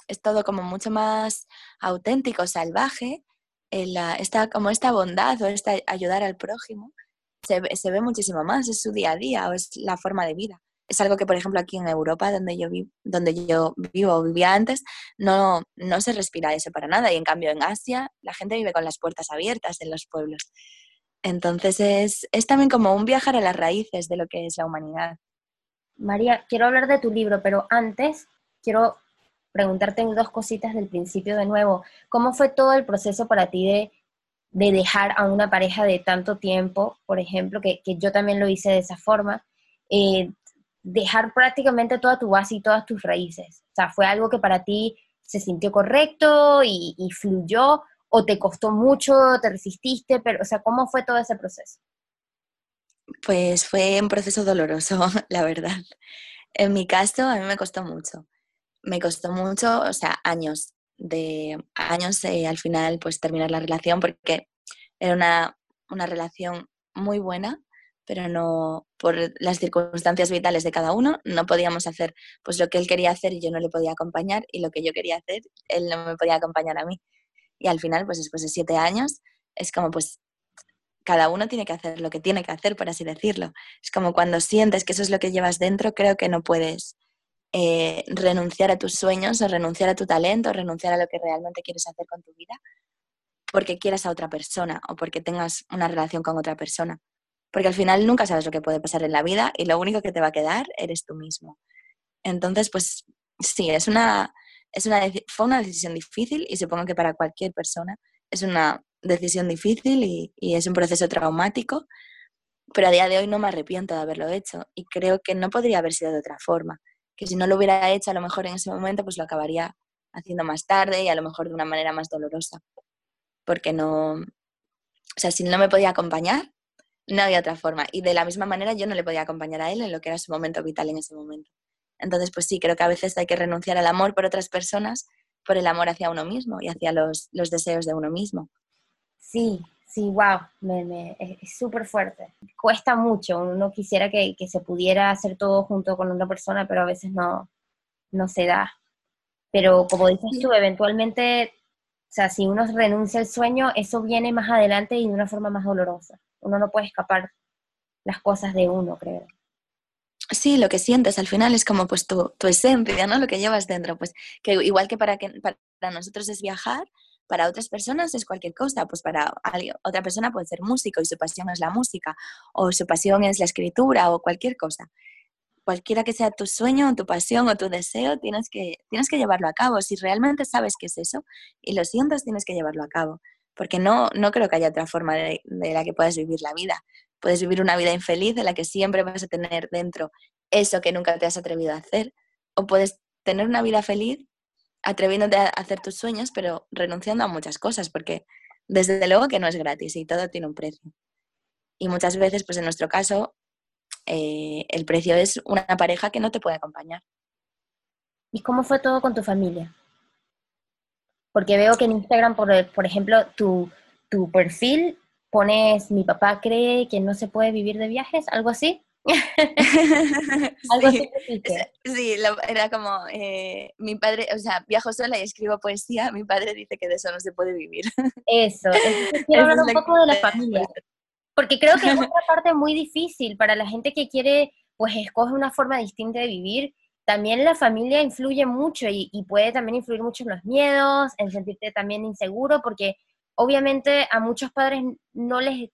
es todo como mucho más auténtico, salvaje, esta, como esta bondad o esta ayudar al prójimo se, se, ve muchísimo más, es su día a día o es la forma de vida. Es algo que, por ejemplo, aquí en Europa, donde yo, vi, donde yo vivo vivía antes, no, no se respira eso para nada. Y en cambio en Asia la gente vive con las puertas abiertas en los pueblos. Entonces es, es también como un viajar a las raíces de lo que es la humanidad. María, quiero hablar de tu libro, pero antes quiero preguntarte dos cositas del principio de nuevo. ¿Cómo fue todo el proceso para ti de, dejar a una pareja de tanto tiempo, por ejemplo, que, yo también lo hice de esa forma? Eh, dejar prácticamente toda tu base y todas tus raíces. O sea, ¿fue algo que para ti se sintió correcto y, y fluyó? ¿O te costó mucho, te resististe? Pero, o sea, ¿cómo fue todo ese proceso? Pues fue un proceso doloroso, la verdad. En mi caso, a mí me costó mucho me costó mucho, o sea, años, de años eh, al final pues terminar la relación porque era una, una relación muy buena, pero no por las circunstancias vitales de cada uno, no podíamos hacer pues lo que él quería hacer y yo no le podía acompañar y lo que yo quería hacer, él no me podía acompañar a mí. Y al final, pues después de siete años, es como pues cada uno tiene que hacer lo que tiene que hacer, por así decirlo. Es como cuando sientes que eso es lo que llevas dentro, creo que no puedes eh, renunciar a tus sueños o renunciar a tu talento o renunciar a lo que realmente quieres hacer con tu vida porque quieras a otra persona o porque tengas una relación con otra persona. Porque al final nunca sabes lo que puede pasar en la vida y lo único que te va a quedar eres tú mismo. Entonces, pues sí, es una, es una, fue una decisión difícil y supongo que para cualquier persona es una decisión difícil y, y es un proceso traumático, pero a día de hoy no me arrepiento de haberlo hecho y creo que no podría haber sido de otra forma, que si no lo hubiera hecho a lo mejor en ese momento pues lo acabaría haciendo más tarde y a lo mejor de una manera más dolorosa, porque no, o sea, si no me podía acompañar, no había otra forma y de la misma manera yo no le podía acompañar a él en lo que era su momento vital en ese momento. Entonces, pues sí, creo que a veces hay que renunciar al amor por otras personas por el amor hacia uno mismo y hacia los, los deseos de uno mismo. Sí, sí, wow, me, es súper fuerte. Cuesta mucho, uno quisiera que, que, se pudiera hacer todo junto con una persona, pero a veces no, no se da. Pero como dices tú, eventualmente, o sea, si uno renuncia al sueño, eso viene más adelante y de una forma más dolorosa. Uno no puede escapar las cosas de uno, creo. Sí, lo que sientes al final es como pues tu, tu esencia, ¿no? Lo que llevas dentro. Pues que igual que para, que para nosotros es viajar, para otras personas es cualquier cosa. Pues para otra persona puede ser músico y su pasión es la música, o su pasión es la escritura, o cualquier cosa. Cualquiera que sea tu sueño, tu pasión o tu deseo, tienes que, tienes que llevarlo a cabo. Si realmente sabes qué es eso y lo sientes, tienes que llevarlo a cabo. Porque no, no creo que haya otra forma de, de la que puedas vivir la vida. Puedes vivir una vida infeliz en la que siempre vas a tener dentro eso que nunca te has atrevido a hacer. O puedes tener una vida feliz atreviéndote a hacer tus sueños, pero renunciando a muchas cosas, porque desde luego que no es gratis y todo tiene un precio. Y muchas veces, pues en nuestro caso, eh, el precio es una pareja que no te puede acompañar. ¿Y cómo fue todo con tu familia? Porque veo que en Instagram, por, por ejemplo, tu, tu perfil pones mi papá cree que no se puede vivir de viajes, algo así. Algo sí, así sí era como eh, mi padre, o sea, viajo sola y escribo poesía, mi padre dice que de eso no se puede vivir. Eso, quiero hablar un poco de la familia, porque creo que es otra parte muy difícil para la gente que quiere, pues escoge una forma distinta de vivir. También la familia influye mucho y, y puede también influir mucho en los miedos, en sentirte también inseguro, porque obviamente a muchos padres no les,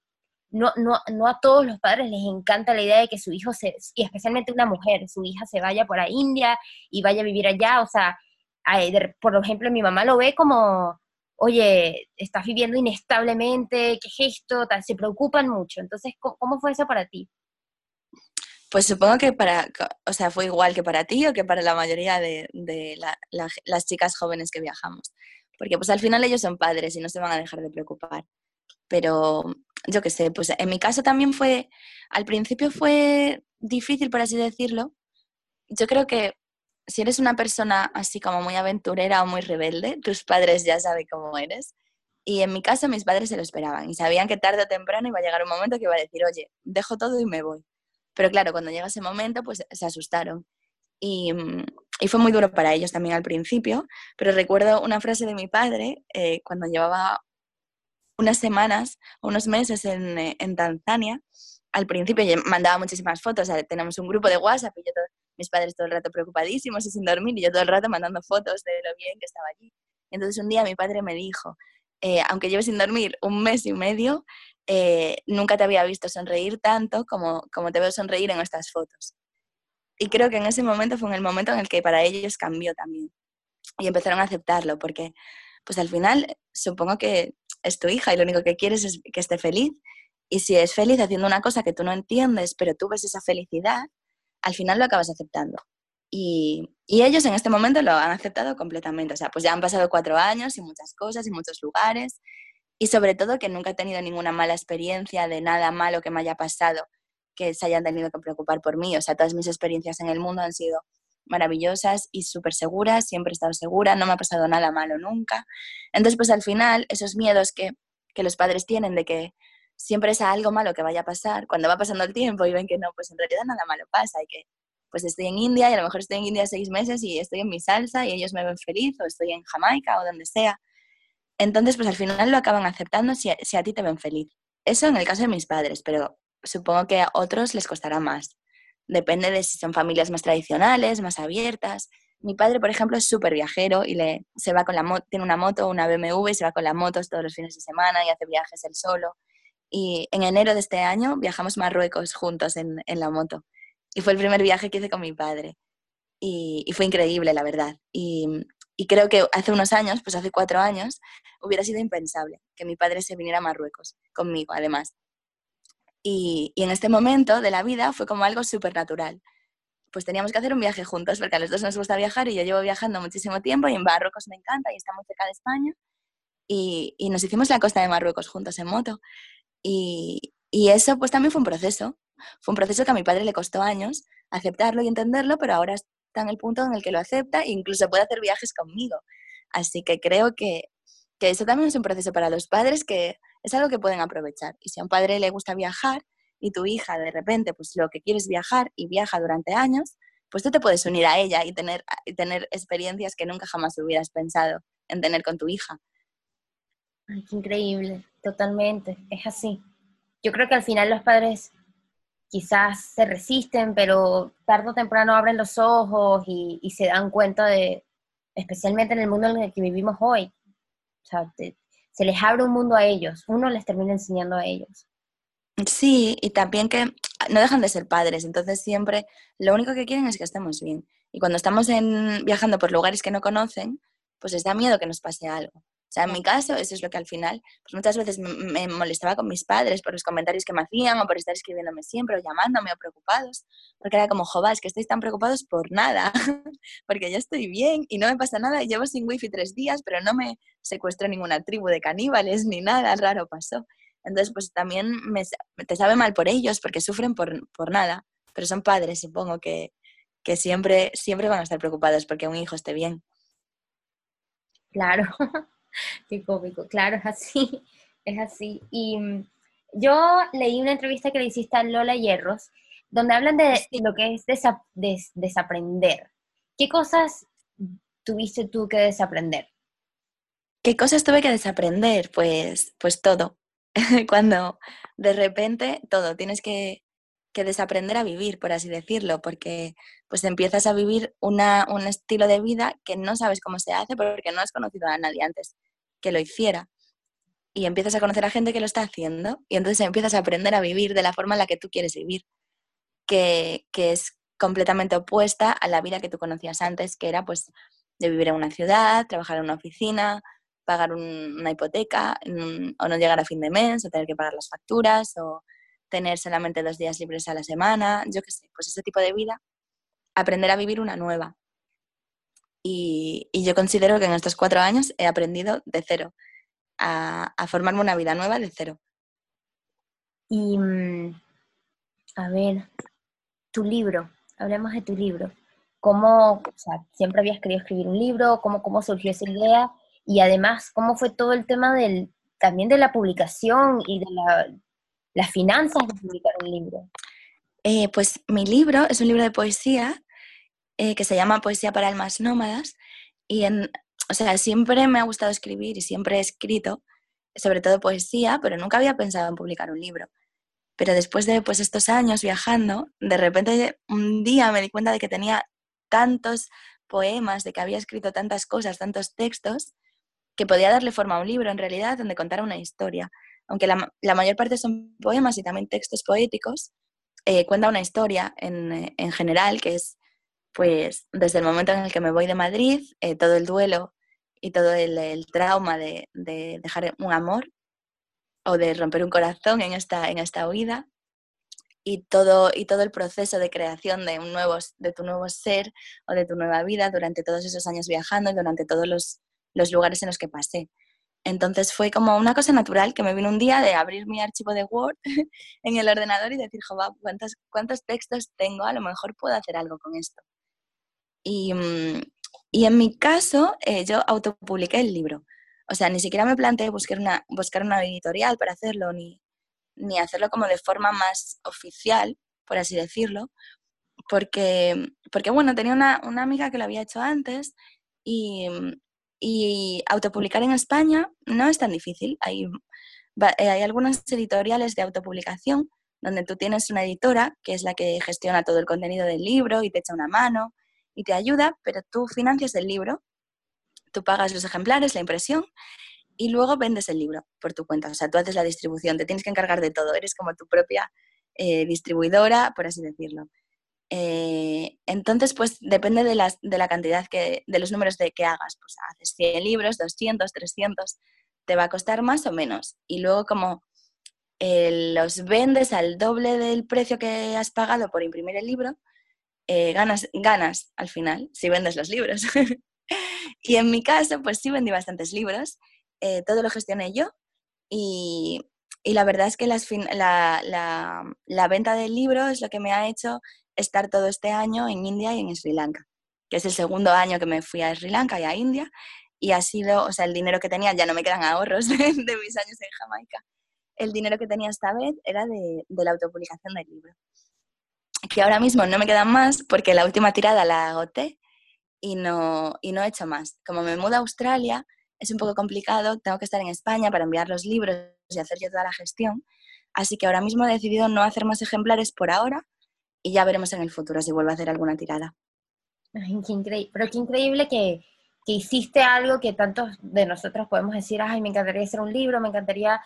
no, no, no a todos los padres les encanta la idea de que su hijo, se, y especialmente una mujer, su hija se vaya por a India y vaya a vivir allá, o sea, por ejemplo, mi mamá lo ve como, oye, estás viviendo inestablemente, qué gesto, tal, se preocupan mucho. Entonces, ¿cómo, fue eso para ti? Pues supongo que para, o sea, fue igual que para ti o que para la mayoría de, de las chicas jóvenes que viajamos porque pues al final ellos son padres y no se van a dejar de preocupar. Pero yo qué sé, pues en mi caso también fue, al principio fue difícil, por así decirlo. Yo creo que si eres una persona así como muy aventurera o muy rebelde, tus padres ya saben cómo eres. Y en mi caso mis padres se lo esperaban y sabían que tarde o temprano iba a llegar un momento que iba a decir, oye, dejo todo y me voy. Pero claro, cuando llega ese momento, pues se asustaron. Y, mm, y fue muy duro para ellos también al principio, pero recuerdo una frase de mi padre eh, cuando llevaba unas semanas, unos meses en, eh, en, Tanzania. Al principio mandaba muchísimas fotos, tenemos un grupo de WhatsApp y yo mis padres todo el rato preocupadísimos y sin dormir y yo todo el rato mandando fotos de lo bien que estaba allí. Entonces un día mi padre me dijo, eh, aunque llevo sin dormir un mes y medio, nunca te había visto sonreír tanto como, como te veo sonreír en estas fotos. Y creo que en ese momento fue en el momento en el que para ellos cambió también. Y empezaron a aceptarlo, porque pues al final supongo que es tu hija y lo único que quieres es que esté feliz. Y si es feliz haciendo una cosa que tú no entiendes, pero tú ves esa felicidad, al final lo acabas aceptando. Y, y, ellos en este momento lo han aceptado completamente. O sea, pues ya han pasado cuatro años y muchas cosas y muchos lugares. Y sobre todo que nunca he tenido ninguna mala experiencia de nada malo que me haya pasado que se hayan tenido que preocupar por mí. O sea, todas mis experiencias en el mundo han sido maravillosas y súper seguras, siempre he estado segura, no me ha pasado nada malo nunca. Entonces, pues al final, esos miedos que, que los padres tienen de que siempre es algo malo que vaya a pasar, cuando va pasando el tiempo y ven que no, pues en realidad nada malo pasa y que pues estoy en India y a lo mejor estoy en India seis meses y estoy en mi salsa y ellos me ven feliz o estoy en Jamaica o donde sea. Entonces, pues al final lo acaban aceptando si si a ti te ven feliz. Eso en el caso de mis padres, pero supongo que a otros les costará más. Depende de si son familias más tradicionales, más abiertas. Mi padre, por ejemplo, es súper viajero y le, se va con la tiene una moto, una BMW, y se va con las motos todos los fines de semana y hace viajes él solo. Y en enero de este año viajamos a Marruecos juntos en, en la moto. Y fue el primer viaje que hice con mi padre. y, fue increíble, la verdad. Y, creo que hace unos años, pues hace cuatro años, hubiera sido impensable que mi padre se viniera a Marruecos conmigo, además. Y, en este momento de la vida fue como algo súper natural. Pues teníamos que hacer un viaje juntos, porque a los dos nos gusta viajar y yo llevo viajando muchísimo tiempo y en Marruecos me encanta y está muy cerca de España. Y, y nos hicimos la costa de Marruecos juntos en moto. Y, y eso pues también fue un proceso. Fue un proceso que a mi padre le costó años aceptarlo y entenderlo, pero ahora está en el punto en el que lo acepta e incluso puede hacer viajes conmigo. Así que creo que, que eso también es un proceso para los padres que es algo que pueden aprovechar. Y si a un padre le gusta viajar y tu hija de repente pues lo que quiere es viajar y viaja durante años, pues tú te puedes unir a ella y tener, tener experiencias que nunca jamás hubieras pensado en tener con tu hija. Ay, qué increíble, totalmente, es así. Yo creo que al final los padres quizás se resisten, pero tarde o temprano abren los ojos y, se dan cuenta de, especialmente en el mundo en el que vivimos hoy, o sea, se les abre un mundo a ellos, uno les termina enseñando a ellos. Sí, y también que no dejan de ser padres, entonces siempre lo único que quieren es que estemos bien. Y cuando estamos en, viajando por lugares que no conocen, pues les da miedo que nos pase algo. O sea, en mi caso, eso es lo que al final, pues muchas veces me molestaba con mis padres por los comentarios que me hacían o por estar escribiéndome siempre o llamándome o preocupados, porque era como, jova, es que estáis tan preocupados por nada, porque yo estoy bien y no me pasa nada, llevo sin wifi tres días, pero no me secuestró ninguna tribu de caníbales ni nada raro pasó. Entonces, pues también me, te sabe mal por ellos, porque sufren por, por nada, pero son padres, supongo que, que siempre, siempre van a estar preocupados porque un hijo esté bien. Claro. Qué cómico, claro, es así, es así. Y mm, yo leí una entrevista que le hiciste a Lola Hierros, donde hablan de lo que es desaprender. ¿Qué cosas tuviste tú que desaprender? ¿Qué cosas tuve que desaprender? Pues, pues todo. Cuando de repente todo, tienes que, que, desaprender a vivir, por así decirlo, porque pues empiezas a vivir una, un estilo de vida que no sabes cómo se hace porque no has conocido a nadie antes que lo hiciera. Y empiezas a conocer a gente que lo está haciendo y entonces empiezas a aprender a vivir de la forma en la que tú quieres vivir, que, es completamente opuesta a la vida que tú conocías antes, que era pues de vivir en una ciudad, trabajar en una oficina, pagar una hipoteca o no llegar a fin de mes o tener que pagar las facturas o tener solamente dos días libres a la semana, yo qué sé, pues ese tipo de vida, aprender a vivir una nueva. Y, yo considero que en estos cuatro años he aprendido de cero, a, formarme una vida nueva de cero. Y, mm, a ver, tu libro, hablemos de tu libro. ¿Cómo, o sea, siempre habías querido escribir un libro? ¿Cómo, cómo surgió esa idea? Y además, ¿cómo fue todo el tema del, también de la publicación y de las finanzas de publicar un libro? Eh, pues mi libro es un libro de poesía eh, que se llama Poesía para almas nómadas. Y, en, o sea, siempre me ha gustado escribir y siempre he escrito, sobre todo poesía, pero nunca había pensado en publicar un libro. Pero después de pues, estos años viajando, de repente un día me di cuenta de que tenía tantos poemas, de que había escrito tantas cosas, tantos textos, que podía darle forma a un libro en realidad donde contara una historia. Aunque la, mayor parte son poemas y también textos poéticos, eh, cuenta una historia en, en, general que es pues desde el momento en el que me voy de Madrid, eh, todo el duelo y todo el, trauma de, dejar un amor o de romper un corazón en esta, en esta huida y todo, y todo el proceso de creación de, un nuevo, de tu nuevo ser o de tu nueva vida durante todos esos años viajando y durante todos los, lugares en los que pasé. Entonces fue como una cosa natural que me vino un día de abrir mi archivo de Word en el ordenador y decir, joder, ¿cuántos, ¿cuántos textos tengo? A lo mejor puedo hacer algo con esto. Mm, y, en mi caso, eh, yo autopubliqué el libro. O sea, ni siquiera me planteé buscar una, buscar una editorial para hacerlo, ni, ni hacerlo como de forma más oficial, por así decirlo, porque, porque bueno, tenía una, una amiga que lo había hecho antes y, y, autopublicar en España no es tan difícil. Hay, eh, hay algunas editoriales de autopublicación donde tú tienes una editora que es la que gestiona todo el contenido del libro y te echa una mano y te ayuda, pero tú financias el libro, tú pagas los ejemplares, la impresión y luego vendes el libro por tu cuenta. O sea, tú haces la distribución, te tienes que encargar de todo, eres como tu propia eh, distribuidora, por así decirlo. Eh, entonces, pues depende de, las, de la cantidad que, de los números de que hagas. Pues haces 100 libros, 200, 300, te va a costar más o menos. Y luego como eh, los vendes al doble del precio que has pagado por imprimir el libro, eh, ganas, ganas al final si vendes los libros. y en mi caso, pues sí vendí bastantes libros, todo lo gestioné yo y, la verdad es que las la, la, la, venta del libro es lo que me ha hecho estar todo este año en India y en Sri Lanka, que es el segundo año que me fui a Sri Lanka y a India, y ha sido, o sea, el dinero que tenía, ya no me quedan ahorros de, mis años en Jamaica, el dinero que tenía esta vez era de, de la autopublicación del libro. Que ahora mismo no me quedan más porque la última tirada la agoté y no, y no he hecho más. Como me mudo a Australia, es un poco complicado, tengo que estar en España para enviar los libros y hacer yo toda la gestión. Así que ahora mismo he decidido no hacer más ejemplares por ahora y ya veremos en el futuro si vuelvo a hacer alguna tirada. Qué increíble, pero qué increíble que, que hiciste algo que tantos de nosotros podemos decir, ay, me encantaría hacer un libro, me encantaría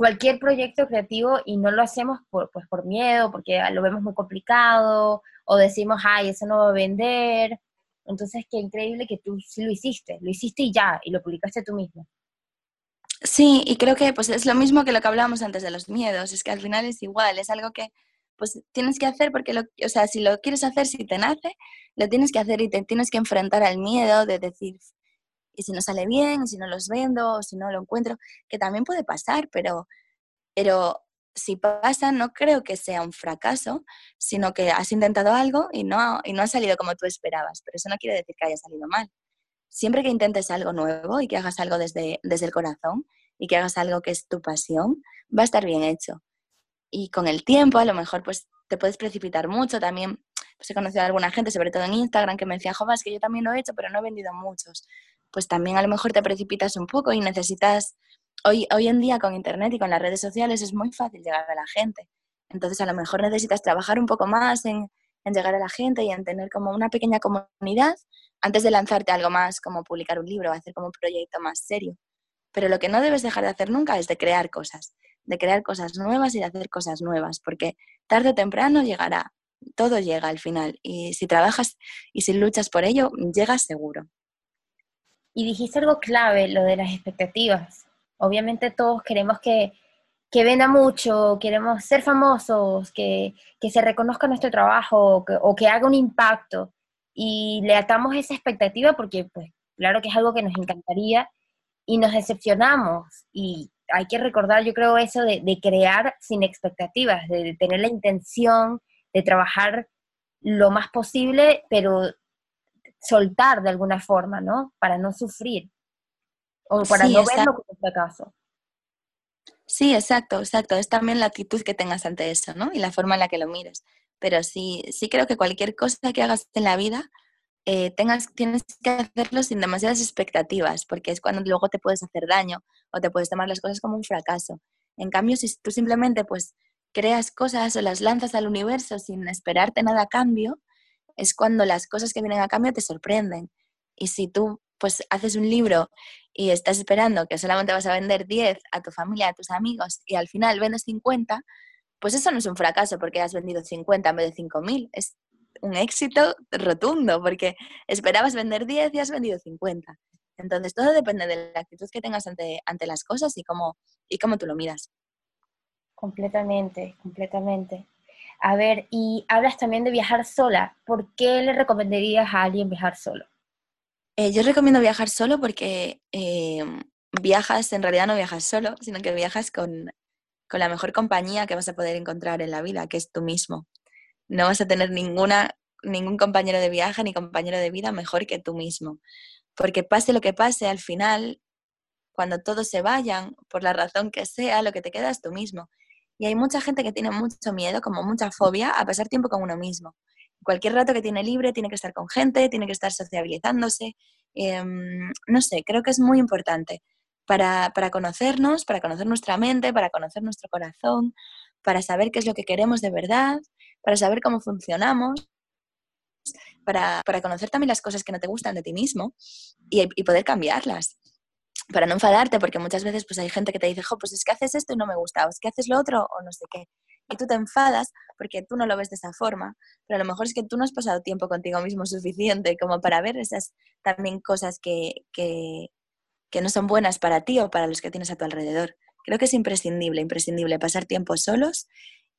cualquier proyecto creativo y no lo hacemos por, pues, por miedo, porque lo vemos muy complicado, o decimos, ay, eso no va a vender. Entonces, qué increíble que tú sí lo hiciste, lo hiciste y ya, y lo publicaste tú mismo. Sí, y creo que pues, es lo mismo que lo que hablábamos antes de los miedos, es que al final es igual, es algo que pues tienes que hacer porque, lo, o sea, si lo quieres hacer, si te nace, lo tienes que hacer y te tienes que enfrentar al miedo de decir, y si no sale bien, si no los vendo, si no lo encuentro, que también puede pasar, pero, pero si pasa, no creo que sea un fracaso, sino que has intentado algo y no, y no ha salido como tú esperabas, pero eso no quiere decir que haya salido mal. Siempre que intentes algo nuevo y que hagas algo desde, desde el corazón y que hagas algo que es tu pasión, va a estar bien hecho y con el tiempo a lo mejor pues te puedes precipitar mucho también. Pues he conocido a alguna gente, sobre todo en Instagram, que me decía, joder, es que yo también lo he hecho, pero no he vendido muchos. Pues también a lo mejor te precipitas un poco y necesitas, hoy, hoy en día con Internet y con las redes sociales es muy fácil llegar a la gente. Entonces a lo mejor necesitas trabajar un poco más en, en llegar a la gente y en tener como una pequeña comunidad antes de lanzarte algo más como publicar un libro hacer como un proyecto más serio. Pero lo que no debes dejar de hacer nunca es de crear cosas de crear cosas nuevas y de hacer cosas nuevas, porque tarde o temprano llegará, todo llega al final, y si trabajas y si luchas por ello, llegas seguro. Y dijiste algo clave, lo de las expectativas. Obviamente todos queremos que, que venda mucho, queremos ser famosos, que, que se reconozca nuestro trabajo o que haga un impacto. Y le atamos esa expectativa porque, pues, claro que es algo que nos encantaría y nos decepcionamos. Y hay que recordar, yo creo, eso de, crear sin expectativas, de tener la intención de trabajar lo más posible, pero soltar de alguna forma, ¿no? Para no sufrir o para no verlo como fracaso. Sí, exacto, exacto. Es también la actitud que tengas ante eso, ¿no? Y la forma en la que lo mires. Pero sí, sí creo que cualquier cosa que hagas en la vida eh, tengas, tienes que hacerlo sin demasiadas expectativas, porque es cuando luego te puedes hacer daño o te puedes tomar las cosas como un fracaso. En cambio, si tú simplemente pues creas cosas o las lanzas al universo sin esperarte nada a cambio, es cuando las cosas que vienen a cambio te sorprenden. Y si tú pues haces un libro y estás esperando que solamente vas a vender 10 a tu familia, a tus amigos y al final vendes 50, pues eso no es un fracaso porque has vendido 50 en vez de 5.000, es un éxito rotundo, porque esperabas vender 10 y has vendido 50. Entonces, todo depende de la actitud que tengas ante, ante las cosas y cómo, y cómo tú lo miras. Completamente, completamente. A ver, y hablas también de viajar sola. ¿Por qué le recomendarías a alguien viajar solo? Eh, yo recomiendo viajar solo porque eh, viajas, en realidad no viajas solo, sino que viajas con, con la mejor compañía que vas a poder encontrar en la vida, que es tú mismo no vas a tener ninguna, ningún compañero de viaje ni compañero de vida mejor que tú mismo. Porque pase lo que pase, al final, cuando todos se vayan, por la razón que sea, lo que te queda es tú mismo. Y hay mucha gente que tiene mucho miedo, como mucha fobia, a pasar tiempo con uno mismo. Cualquier rato que tiene libre tiene que estar con gente, tiene que estar sociabilizándose. Em, no sé, creo que es muy importante para, para conocernos, para conocer nuestra mente, para conocer nuestro corazón, para saber qué es lo que queremos de verdad para saber cómo funcionamos, para, conocer también las cosas que no te gustan de ti mismo y, poder cambiarlas. Para no enfadarte, porque muchas veces pues hay gente que te dice, jo, pues es que haces esto y no me gusta, o es que haces lo otro, o no sé qué. y tú te enfadas porque tú no lo ves de esa forma, pero a lo mejor es que tú no has pasado tiempo contigo mismo suficiente como para ver esas también cosas que, que, que no son buenas para ti o para los que tienes a tu alrededor. Creo que es imprescindible, imprescindible pasar tiempo solos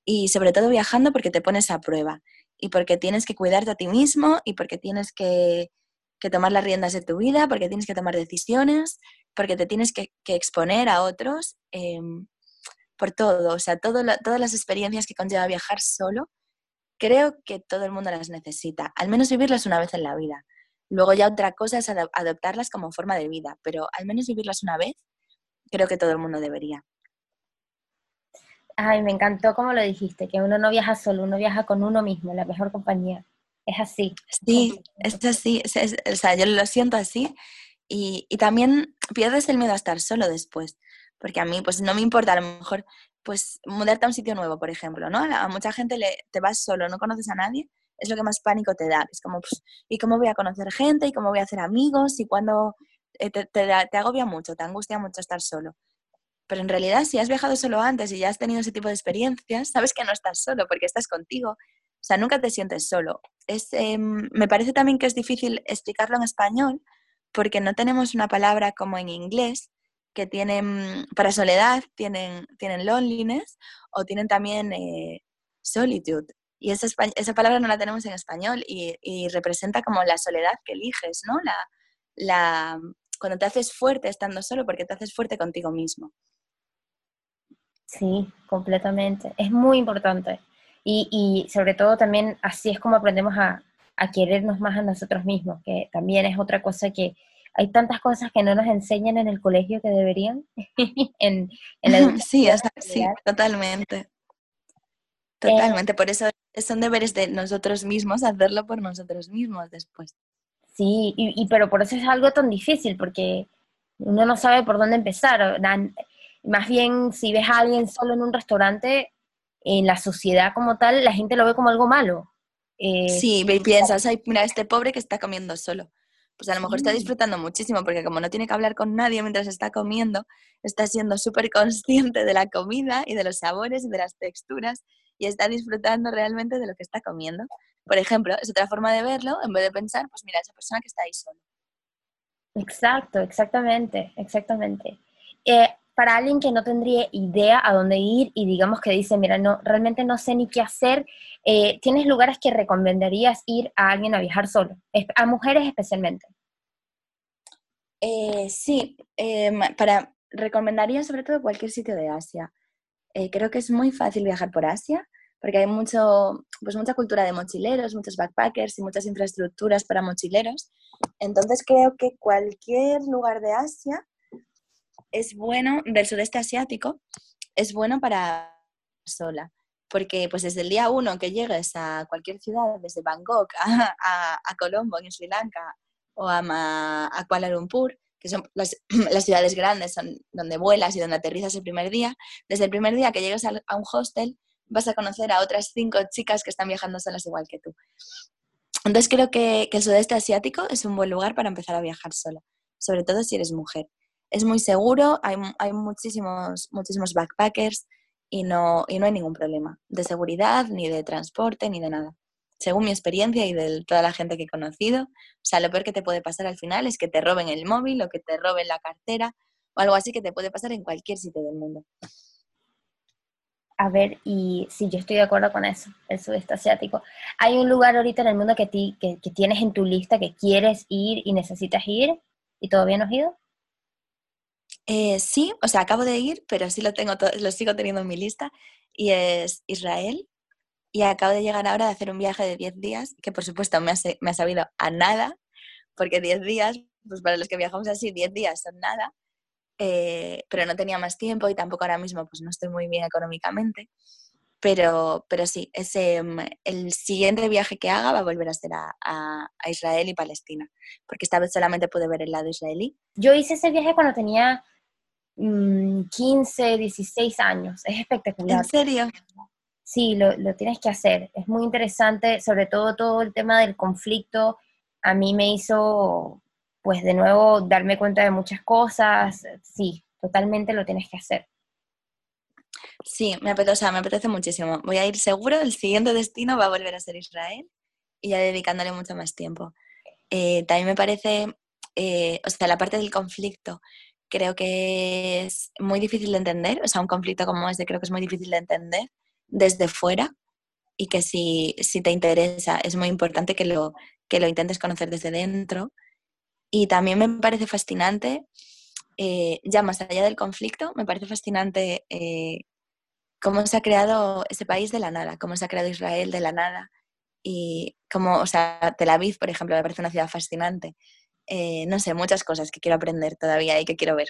y sobre todo viajando porque te pones a prueba y porque tienes que cuidarte a ti mismo y porque tienes que, que tomar las riendas de tu vida, porque tienes que tomar decisiones, porque te tienes que, que exponer a otros em, por todo, o sea, todo todas las experiencias que conlleva viajar solo, creo que todo el mundo las necesita, al menos vivirlas una vez en la vida. Luego ya otra cosa es adoptarlas como forma de vida, pero al menos vivirlas una vez, creo que todo el mundo debería. Ay, me encantó como lo dijiste, que uno no viaja solo, uno viaja con uno mismo, la mejor compañía. Es así. Sí, es así, o sea, yo lo siento así y, y, también pierdes el miedo a estar solo después, porque a mí pues no me importa a lo mejor pues mudarte a un sitio nuevo, por ejemplo, ¿no? A mucha gente le, te vas solo, no conoces a nadie es lo que más pánico te da. Es como, pues, ¿y cómo voy a conocer gente? ¿Y cómo voy a hacer amigos? ¿Y cuando eh, te, te, agobia mucho, te angustia mucho estar solo? Pero en realidad, si has viajado solo antes y ya has tenido ese tipo de experiencias, sabes que no estás solo porque estás contigo. O sea, nunca te sientes solo. Es, em, me parece también que es difícil explicarlo en español porque no tenemos una palabra como en inglés que tienen, para soledad tienen, tienen loneliness o tienen también eh, solitude. Y esa, esa palabra no la tenemos en español y, representa como la soledad que eliges, ¿no? La, la, cuando te haces fuerte estando solo porque te haces fuerte contigo mismo. Sí, completamente. Es muy importante. Y, y sobre todo también así es como aprendemos a, a, querernos más a nosotros mismos, que también es otra cosa que hay tantas cosas que no nos enseñan en el colegio que deberían. en, en la sí, sí, totalmente. Totalmente, por eso son deberes de nosotros mismos hacerlo por nosotros mismos después. Sí, y, pero por eso es algo tan difícil, porque uno no sabe por dónde empezar. Más bien, si ves a alguien solo en un restaurante, en la sociedad como tal, la gente lo ve como algo malo. Eh, sí, y piensas, ay, mira, este pobre que está comiendo solo. Pues a lo mejor está disfrutando muchísimo, porque como no tiene que hablar con nadie mientras está comiendo, está siendo súper consciente de la comida y de los sabores y de las texturas y está disfrutando realmente de lo que está comiendo. Por ejemplo, es otra forma de verlo en vez de pensar, pues mira, esa persona que está ahí sola. Exacto, exactamente, exactamente. Eh, para alguien que no tendría idea a dónde ir y digamos que dice, mira, no, realmente no sé ni qué hacer, eh, ¿tienes lugares que recomendarías ir a alguien a viajar solo? A mujeres especialmente. Eh, sí, para, recomendaría sobre todo cualquier sitio de Asia. creo que es muy fácil viajar por Asia porque hay mucho, pues mucha cultura de mochileros, muchos backpackers y muchas infraestructuras para mochileros. Entonces creo que cualquier lugar de Asia es bueno, del sudeste asiático, es bueno para sola. Porque pues desde el día uno que llegues a cualquier ciudad, desde Bangkok a, Colombo, en Sri Lanka, o a, Kuala Lumpur, que son las, ciudades grandes son donde vuelas y donde aterrizas el primer día, desde el primer día que llegues a, a un hostel, vas a conocer a otras cinco chicas que están viajando solas igual que tú. Entonces creo que, el sudeste asiático es un buen lugar para empezar a viajar sola, sobre todo si eres mujer. Es muy seguro, hay, hay muchísimos, muchísimos backpackers y no, y no hay ningún problema de seguridad, ni de transporte, ni de nada. Según mi experiencia y de toda la gente que he conocido, o sea, lo peor que te puede pasar al final es que te roben el móvil o que te roben la cartera o algo así que te puede pasar en cualquier sitio del mundo a ver, y si yo estoy de acuerdo con eso, el sudeste asiático. ¿Hay un lugar ahorita en el mundo que, ti, que, tienes en tu lista que quieres ir y necesitas ir y todavía no has ido? Eh, sí, o sea, acabo de ir, pero sí lo, tengo lo sigo teniendo en mi lista, y es Israel. Y acabo de llegar ahora de hacer un viaje de 10 días, que por supuesto me ha, me ha sabido a nada, porque 10 días, pues para los que viajamos así, 10 días son nada. Eh, pero no tenía más tiempo y tampoco ahora mismo pues no estoy muy bien económicamente. Pero, pero sí, ese, mm, el siguiente viaje que haga va a volver a ser a, a, Israel y Palestina, porque esta vez solamente pude ver el lado israelí. Yo hice ese viaje cuando tenía 15, mm, 16 años, es espectacular. ¿En serio? Sí, lo, lo tienes que hacer, es muy interesante, sobre todo todo el tema del conflicto, a mí me hizo pues de nuevo darme cuenta de muchas cosas, sí, totalmente lo tienes que hacer. Sí, me apetece, me apetece muchísimo. Voy a ir seguro, el siguiente destino va a volver a ser Israel y ya dedicándole mucho más tiempo. Eh, también me parece, eh, o sea, la parte del conflicto creo que es muy difícil de entender, o sea, un conflicto como este creo que es muy difícil de entender desde fuera y que si, si te interesa es muy importante que lo, que lo intentes conocer desde dentro. Y también me parece fascinante, eh, ya más allá del conflicto, me parece fascinante cómo se ha creado ese país de la nada, cómo se ha creado Israel de la nada y cómo, o sea, Tel Aviv, por ejemplo, me parece una ciudad fascinante. Eh, no sé, muchas cosas que quiero aprender todavía y que quiero ver.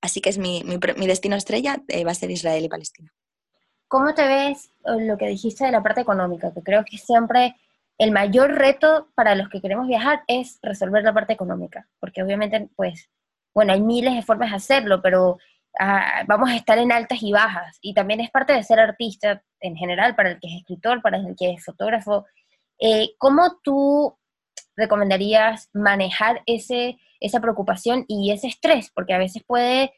Así que es mi, mi, destino estrella, eh, va a ser Israel y Palestina. ¿Cómo te ves eh, lo que dijiste de la parte económica? Que creo que siempre el mayor reto para los que queremos viajar es resolver la parte económica, porque obviamente, pues, bueno, hay miles de formas de hacerlo, pero vamos a estar en altas y bajas. Y también es parte de ser artista en general, para el que es escritor, para el que es fotógrafo. Eh, ¿Cómo tú recomendarías manejar ese, esa preocupación y ese estrés? Porque a veces puede,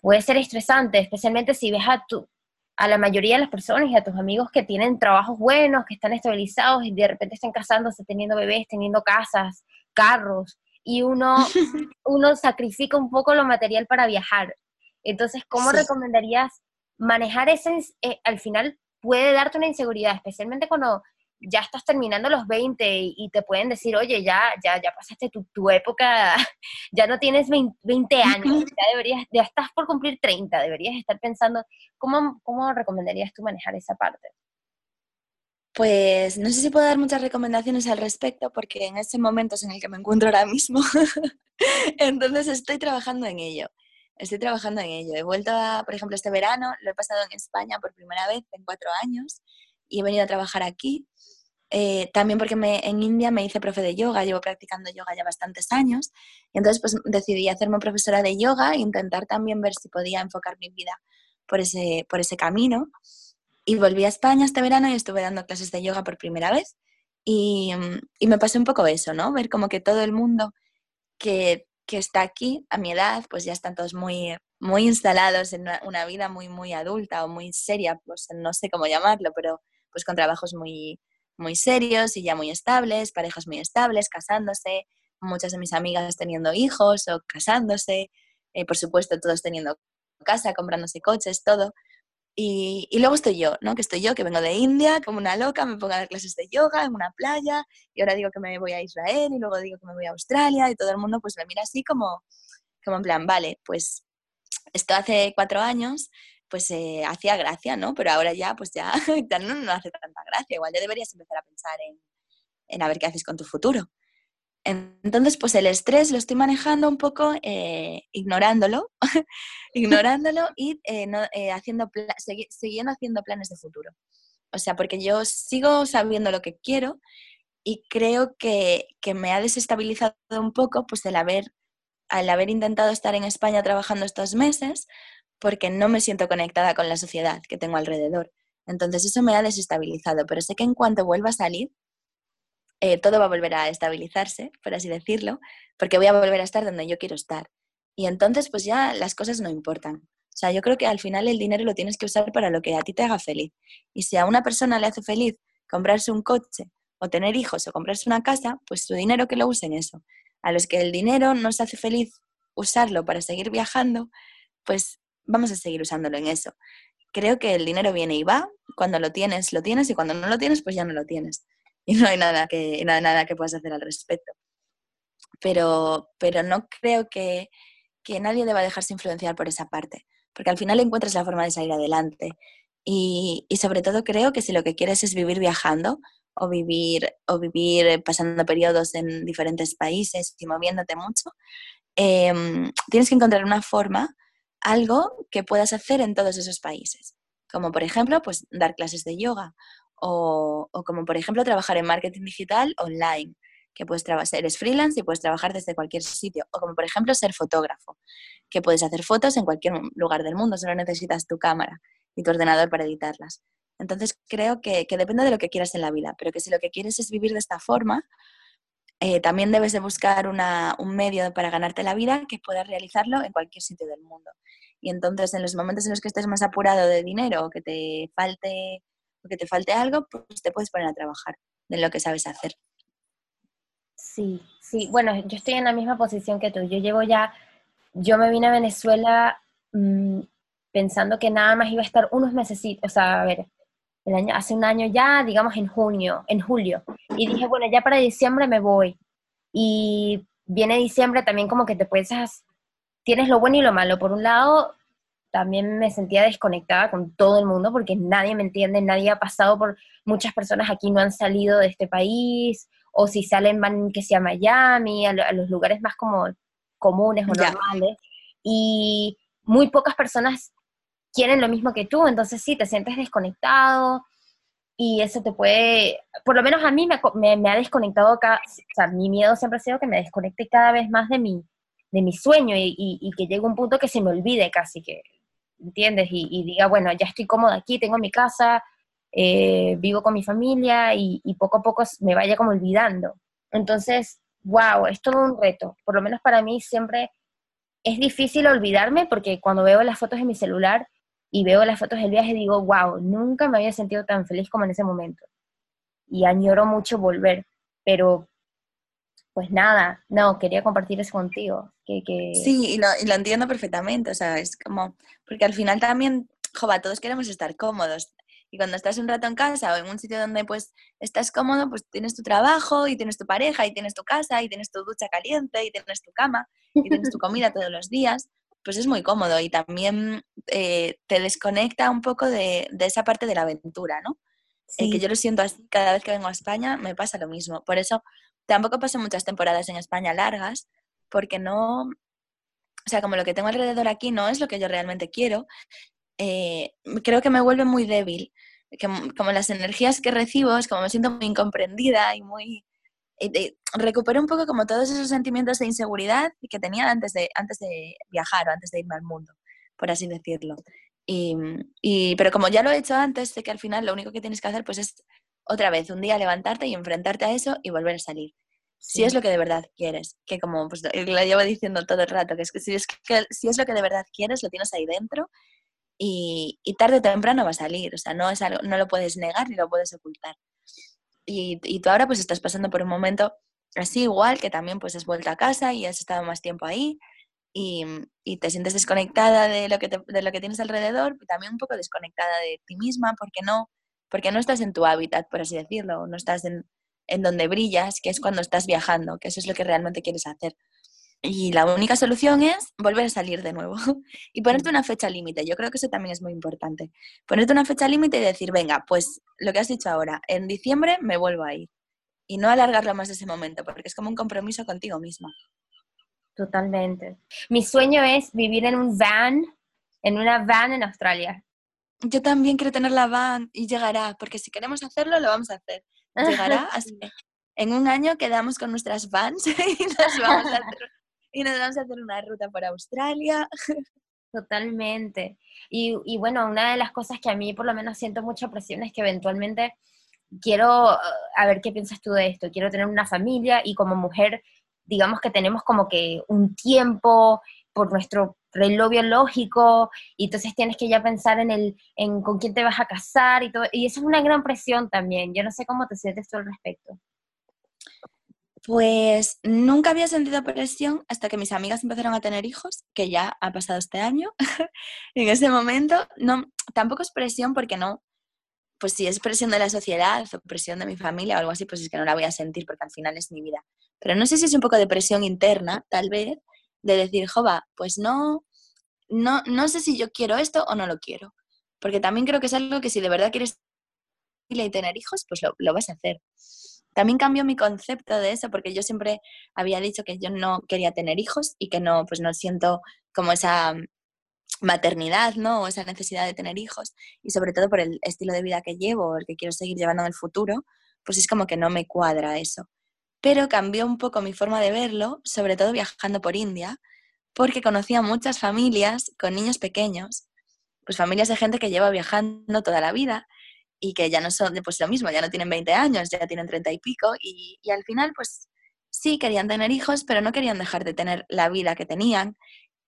puede ser estresante, especialmente si ves a, tu, a la mayoría de las personas y a tus amigos que tienen trabajos buenos, que están estabilizados y de repente están casándose, teniendo bebés, teniendo casas, carros, y uno, uno sacrifica un poco lo material para viajar. Entonces, ¿cómo recomendarías manejar ese, eh, al final puede darte una inseguridad, especialmente cuando ya estás terminando los 20 y, te pueden decir, oye, ya, ya, ya pasaste tu, tu época, ya no tienes 20, años, ya deberías, ya estás por cumplir 30, deberías estar pensando, ¿cómo, cómo recomendarías tú manejar esa parte? Pues no sé si puedo dar muchas recomendaciones al respecto porque en ese momento es en el que me encuentro ahora mismo. Entonces estoy trabajando en ello estoy trabajando en ello. He vuelto, a, por ejemplo, este verano, lo he pasado en España por primera vez en cuatro años y he venido a trabajar aquí. Eh, también porque me, en India me hice profe de yoga, llevo practicando yoga ya bastantes años, y entonces pues decidí hacerme profesora de yoga e intentar también ver si podía enfocar mi vida por ese, por ese camino. Y volví a España este verano y estuve dando clases de yoga por primera vez. Y, y me pasó un poco eso, ¿no? Ver como que todo el mundo que que está aquí a mi edad, pues ya están todos muy, muy instalados en una, vida muy, muy adulta o muy seria, pues no sé cómo llamarlo, pero pues con trabajos muy, muy serios y ya muy estables, parejas muy estables, casándose, muchas de mis amigas teniendo hijos o casándose, eh, por supuesto todos teniendo casa, comprándose coches, todo. Y, luego estoy yo, ¿no? Que estoy yo, que vengo de India, como una loca, me pongo a dar clases de yoga en una playa, y ahora digo que me voy a Israel, y luego digo que me voy a Australia, y todo el mundo pues me mira así como, como en plan, vale, pues esto hace cuatro años, pues eh, hacía gracia, ¿no? Pero ahora ya, pues ya, no, no, hace tanta gracia, igual ya deberías empezar a pensar en, en a ver qué haces con tu futuro. Entonces, pues el estrés lo estoy manejando un poco eh, ignorándolo, ignorándolo y eh, eh, haciendo siguiendo haciendo planes de futuro. O sea, porque yo sigo sabiendo lo que quiero y creo que, que me ha desestabilizado un poco pues el haber, al haber intentado estar en España trabajando estos meses porque no me siento conectada con la sociedad que tengo alrededor. Entonces eso me ha desestabilizado, pero sé que en cuanto vuelva a salir, eh, todo va a volver a estabilizarse, por así decirlo, porque voy a volver a estar donde yo quiero estar. Y entonces, pues ya las cosas no importan. O sea, yo creo que al final el dinero lo tienes que usar para lo que a ti te haga feliz. Y si a una persona le hace feliz comprarse un coche o tener hijos o comprarse una casa, pues su dinero que lo use en eso. A los que el dinero nos hace feliz usarlo para seguir viajando, pues vamos a seguir usándolo en eso. Creo que el dinero viene y va, cuando lo tienes, lo tienes y cuando no lo tienes, pues ya no lo tienes. y no hay nada que, nada, nada que puedas hacer al respecto. Pero, pero no creo que, que nadie deba dejarse influenciar por esa parte, porque al final encuentras la forma de salir adelante. Y, y, sobre todo creo que si lo que quieres es vivir viajando o vivir, o vivir pasando periodos en diferentes países y moviéndote mucho, em, tienes que encontrar una forma, algo que puedas hacer en todos esos países. Como por ejemplo, pues dar clases de yoga o, como por ejemplo trabajar en marketing digital online, que puedes trabajar, eres freelance y puedes trabajar desde cualquier sitio, o como por ejemplo ser fotógrafo, que puedes hacer fotos en cualquier lugar del mundo, solo necesitas tu cámara y tu ordenador para editarlas. Entonces creo que, depende de lo que quieras en la vida, pero que si lo que quieres es vivir de esta forma, eh, también debes de buscar un medio para ganarte la vida que puedas realizarlo en cualquier sitio del mundo. Y entonces en los momentos en los que estés más apurado de dinero o que te falte, o que te falte algo, pues te puedes poner a trabajar de lo que sabes hacer. Sí, sí, bueno, yo estoy en la misma posición que tú. Yo llevo ya, yo me vine a Venezuela mm, pensando que nada más iba a estar unos meses, o sea, a ver, el año, hace un año ya, digamos en junio, en julio. Y dije, bueno, ya para diciembre me voy. Y viene diciembre también como que te puedes, tienes lo bueno y lo malo. Por un lado, también me sentía desconectada con todo el mundo porque nadie me entiende, nadie ha pasado por, muchas personas aquí no han salido de este país, o si salen van que sea a Miami, a, los lugares más como comunes o normales. Y muy pocas personas quieren lo mismo que tú, entonces sí, te sientes desconectado y eso te puede, por lo menos a mí me, me, ha desconectado, cada, o sea, mi miedo siempre ha sido que me desconecte cada vez más de mi, de mi sueño y, y, que llegue un punto que se me olvide casi, que, ¿entiendes? Y, diga, bueno, ya estoy cómoda aquí, tengo mi casa, eh, vivo con mi familia y, y poco a poco me vaya como olvidando. Entonces, wow, es todo un reto, por lo menos para mí siempre es difícil olvidarme porque cuando veo las fotos en mi celular y veo las fotos del viaje y digo, wow, nunca me había sentido tan feliz como en ese momento. Y añoro mucho volver, pero pues nada, no, quería compartir eso contigo. Que, que... Sí, y lo, y lo, entiendo perfectamente, o sea, es como, porque al final también, jova, todos queremos estar cómodos. Y cuando estás un rato en casa o en un sitio donde pues estás cómodo, pues tienes tu trabajo y tienes tu pareja y tienes tu casa y tienes tu ducha caliente y tienes tu cama y tienes tu comida todos los días pues es muy cómodo y también eh, te desconecta un poco de, esa parte de la aventura, ¿no? Eh, que yo lo siento así, cada vez que vengo a España me pasa lo mismo. Por eso tampoco paso muchas temporadas en España largas, porque no, o sea, como lo que tengo alrededor aquí no es lo que yo realmente quiero, eh, creo que me vuelve muy débil. Que, como las energías que recibo, es como me siento muy incomprendida y muy recupero un poco como todos esos sentimientos de inseguridad que tenía antes de, antes de viajar o antes de irme al mundo, por así decirlo. Y, pero como ya lo he hecho antes, sé que al final lo único que tienes que hacer pues es otra vez, un día levantarte y enfrentarte a eso y volver a salir. Si es lo que de verdad quieres, que como pues, lo llevo diciendo todo el rato, que es que si es, que, si es lo que de verdad quieres, lo tienes ahí dentro y, y tarde o temprano va a salir. O sea, no, es algo, no lo puedes negar ni lo puedes ocultar y, y, tú ahora pues estás pasando por un momento así igual, que también pues has vuelto a casa y has estado más tiempo ahí y, y te sientes desconectada de lo, que de lo que tienes alrededor y también un poco desconectada de ti misma porque no, porque no estás en tu hábitat, por así decirlo, no estás en, en donde brillas, que es cuando estás viajando, que eso es lo que realmente quieres hacer. Y la única solución es volver a salir de nuevo y ponerte una fecha límite. Yo creo que eso también es muy importante. Ponerte una fecha límite y decir, venga, pues lo que has dicho ahora, en diciembre me vuelvo a ir. Y no alargarlo más de ese momento, porque es como un compromiso contigo misma. Totalmente. Mi sueño es vivir en un van, en una van en Australia. Yo también quiero tener la van y llegará, porque si queremos hacerlo, lo vamos a hacer. Llegará, así en un año quedamos con nuestras vans y nos vamos a hacer y nos vamos a hacer una ruta por Australia. Totalmente. Y, y, bueno, una de las cosas que a mí por lo menos siento mucha presión es que eventualmente quiero, a ver qué piensas tú de esto, quiero tener una familia y como mujer, digamos que tenemos como que un tiempo por nuestro reloj biológico y entonces tienes que ya pensar en el en con quién te vas a casar y todo y eso es una gran presión también. Yo no sé cómo te sientes tú al respecto. Pues nunca había sentido presión hasta que mis amigas empezaron a tener hijos, que ya ha pasado este año. en ese momento, no, tampoco es presión porque no, pues si es presión de la sociedad o presión de mi familia o algo así, pues es que no la voy a sentir porque al final es mi vida. Pero no sé si es un poco de presión interna, tal vez, de decir, jova, pues no, no, no sé si yo quiero esto o no lo quiero. Porque también creo que es algo que si de verdad quieres y tener hijos, pues lo, lo vas a hacer también cambió mi concepto de eso porque yo siempre había dicho que yo no quería tener hijos y que no, pues no siento como esa maternidad, ¿no? O esa necesidad de tener hijos y sobre todo por el estilo de vida que llevo, el que quiero seguir llevando en el futuro, pues es como que no me cuadra eso. Pero cambió un poco mi forma de verlo, sobre todo viajando por India, porque conocía muchas familias con niños pequeños, pues familias de gente que lleva viajando toda la vida y que ya no son pues lo mismo, ya no tienen 20 años, ya tienen 30 y pico y, al final pues sí querían tener hijos, pero no querían dejar de tener la vida que tenían.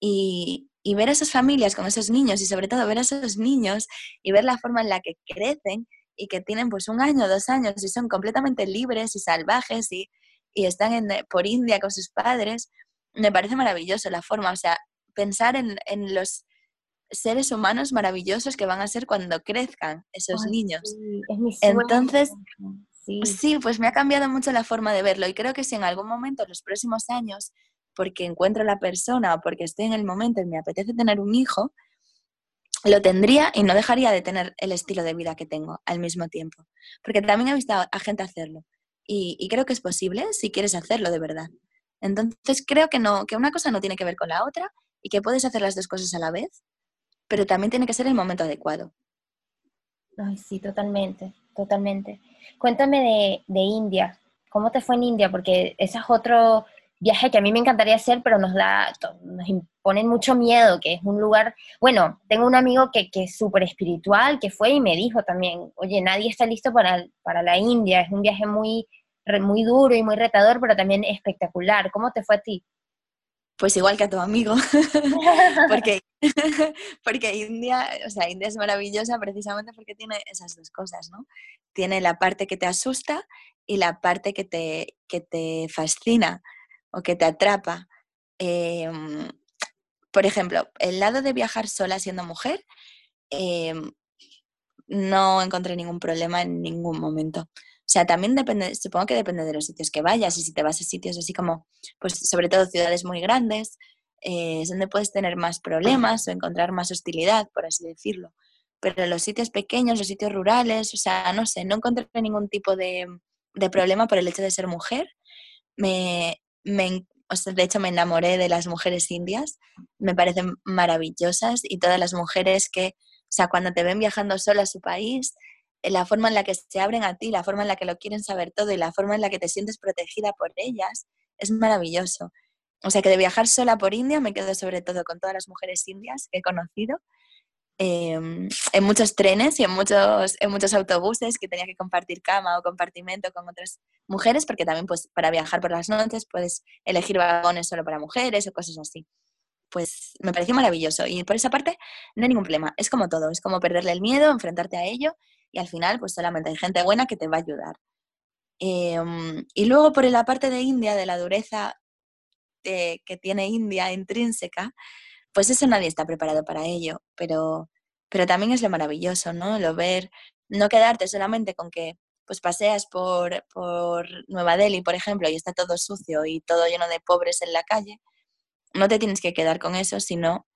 Y, ver a esas familias con esos niños y sobre todo ver a esos niños y ver la forma en la que crecen y que tienen pues un año, dos años y son completamente libres y salvajes y, están por India con sus padres, me parece maravilloso la forma, o sea, pensar en, en los seres humanos maravillosos que van a ser cuando crezcan esos niños. Entonces, sí. pues me ha cambiado mucho la forma de verlo y creo que si en algún momento, en los próximos años, porque encuentro la persona o porque estoy en el momento y me apetece tener un hijo, lo tendría y no dejaría de tener el estilo de vida que tengo al mismo tiempo. Porque también he visto a gente hacerlo y, y creo que es posible si quieres hacerlo de verdad. Entonces creo que no, que una cosa no tiene que ver con la otra y que puedes hacer las dos cosas a la vez pero también tiene que ser el momento adecuado. Ay, sí, totalmente, totalmente. Cuéntame de, de India. ¿Cómo te fue en India? Porque ese es otro viaje que a mí me encantaría hacer, pero nos da, nos imponen mucho miedo, que es un lugar, bueno, tengo un amigo que, que es súper espiritual, que fue y me dijo también, oye, nadie está listo para, para la India, es un viaje muy, muy duro y muy retador, pero también espectacular. ¿Cómo te fue a ti? Pues igual que a tu amigo, porque, porque India, o sea, India es maravillosa precisamente porque tiene esas dos cosas, ¿no? Tiene la parte que te asusta y la parte que te, que te fascina o que te atrapa. Em, por ejemplo, el lado de viajar sola siendo mujer, em, no encontré ningún problema en ningún momento. O sea, también depende, supongo que depende de los sitios que vayas y si te vas a sitios así como, pues sobre todo ciudades muy grandes, eh, es donde puedes tener más problemas o encontrar más hostilidad, por así decirlo. Pero los sitios pequeños, los sitios rurales, o sea, no sé, no encontré ningún tipo de, de problema por el hecho de ser mujer. Me, me, de hecho, me enamoré de las mujeres indias, me parecen maravillosas y todas las mujeres que, o sea, cuando te ven viajando sola a su país, la forma en la que se abren a ti, la forma en la que lo quieren saber todo y la forma en la que te sientes protegida por ellas, es maravilloso. O sea que de viajar sola por India me quedo sobre todo con todas las mujeres indias que he conocido, em, en muchos trenes y en muchos, en muchos autobuses que tenía que compartir cama o compartimento con otras mujeres, porque también pues para viajar por las noches puedes elegir vagones solo para mujeres o cosas así. Pues me pareció maravilloso y por esa parte no hay ningún problema. Es como todo, es como perderle el miedo, enfrentarte a ello y al final pues solamente hay gente buena que te va a ayudar. Em, y luego por la parte de India, de la dureza que tiene India intrínseca, pues eso nadie está preparado para ello, pero, pero también es lo maravilloso, ¿no? Lo ver, no quedarte solamente con que pues paseas por, por Nueva Delhi, por ejemplo, y está todo sucio y todo lleno de pobres en la calle, no te tienes que quedar con eso, sino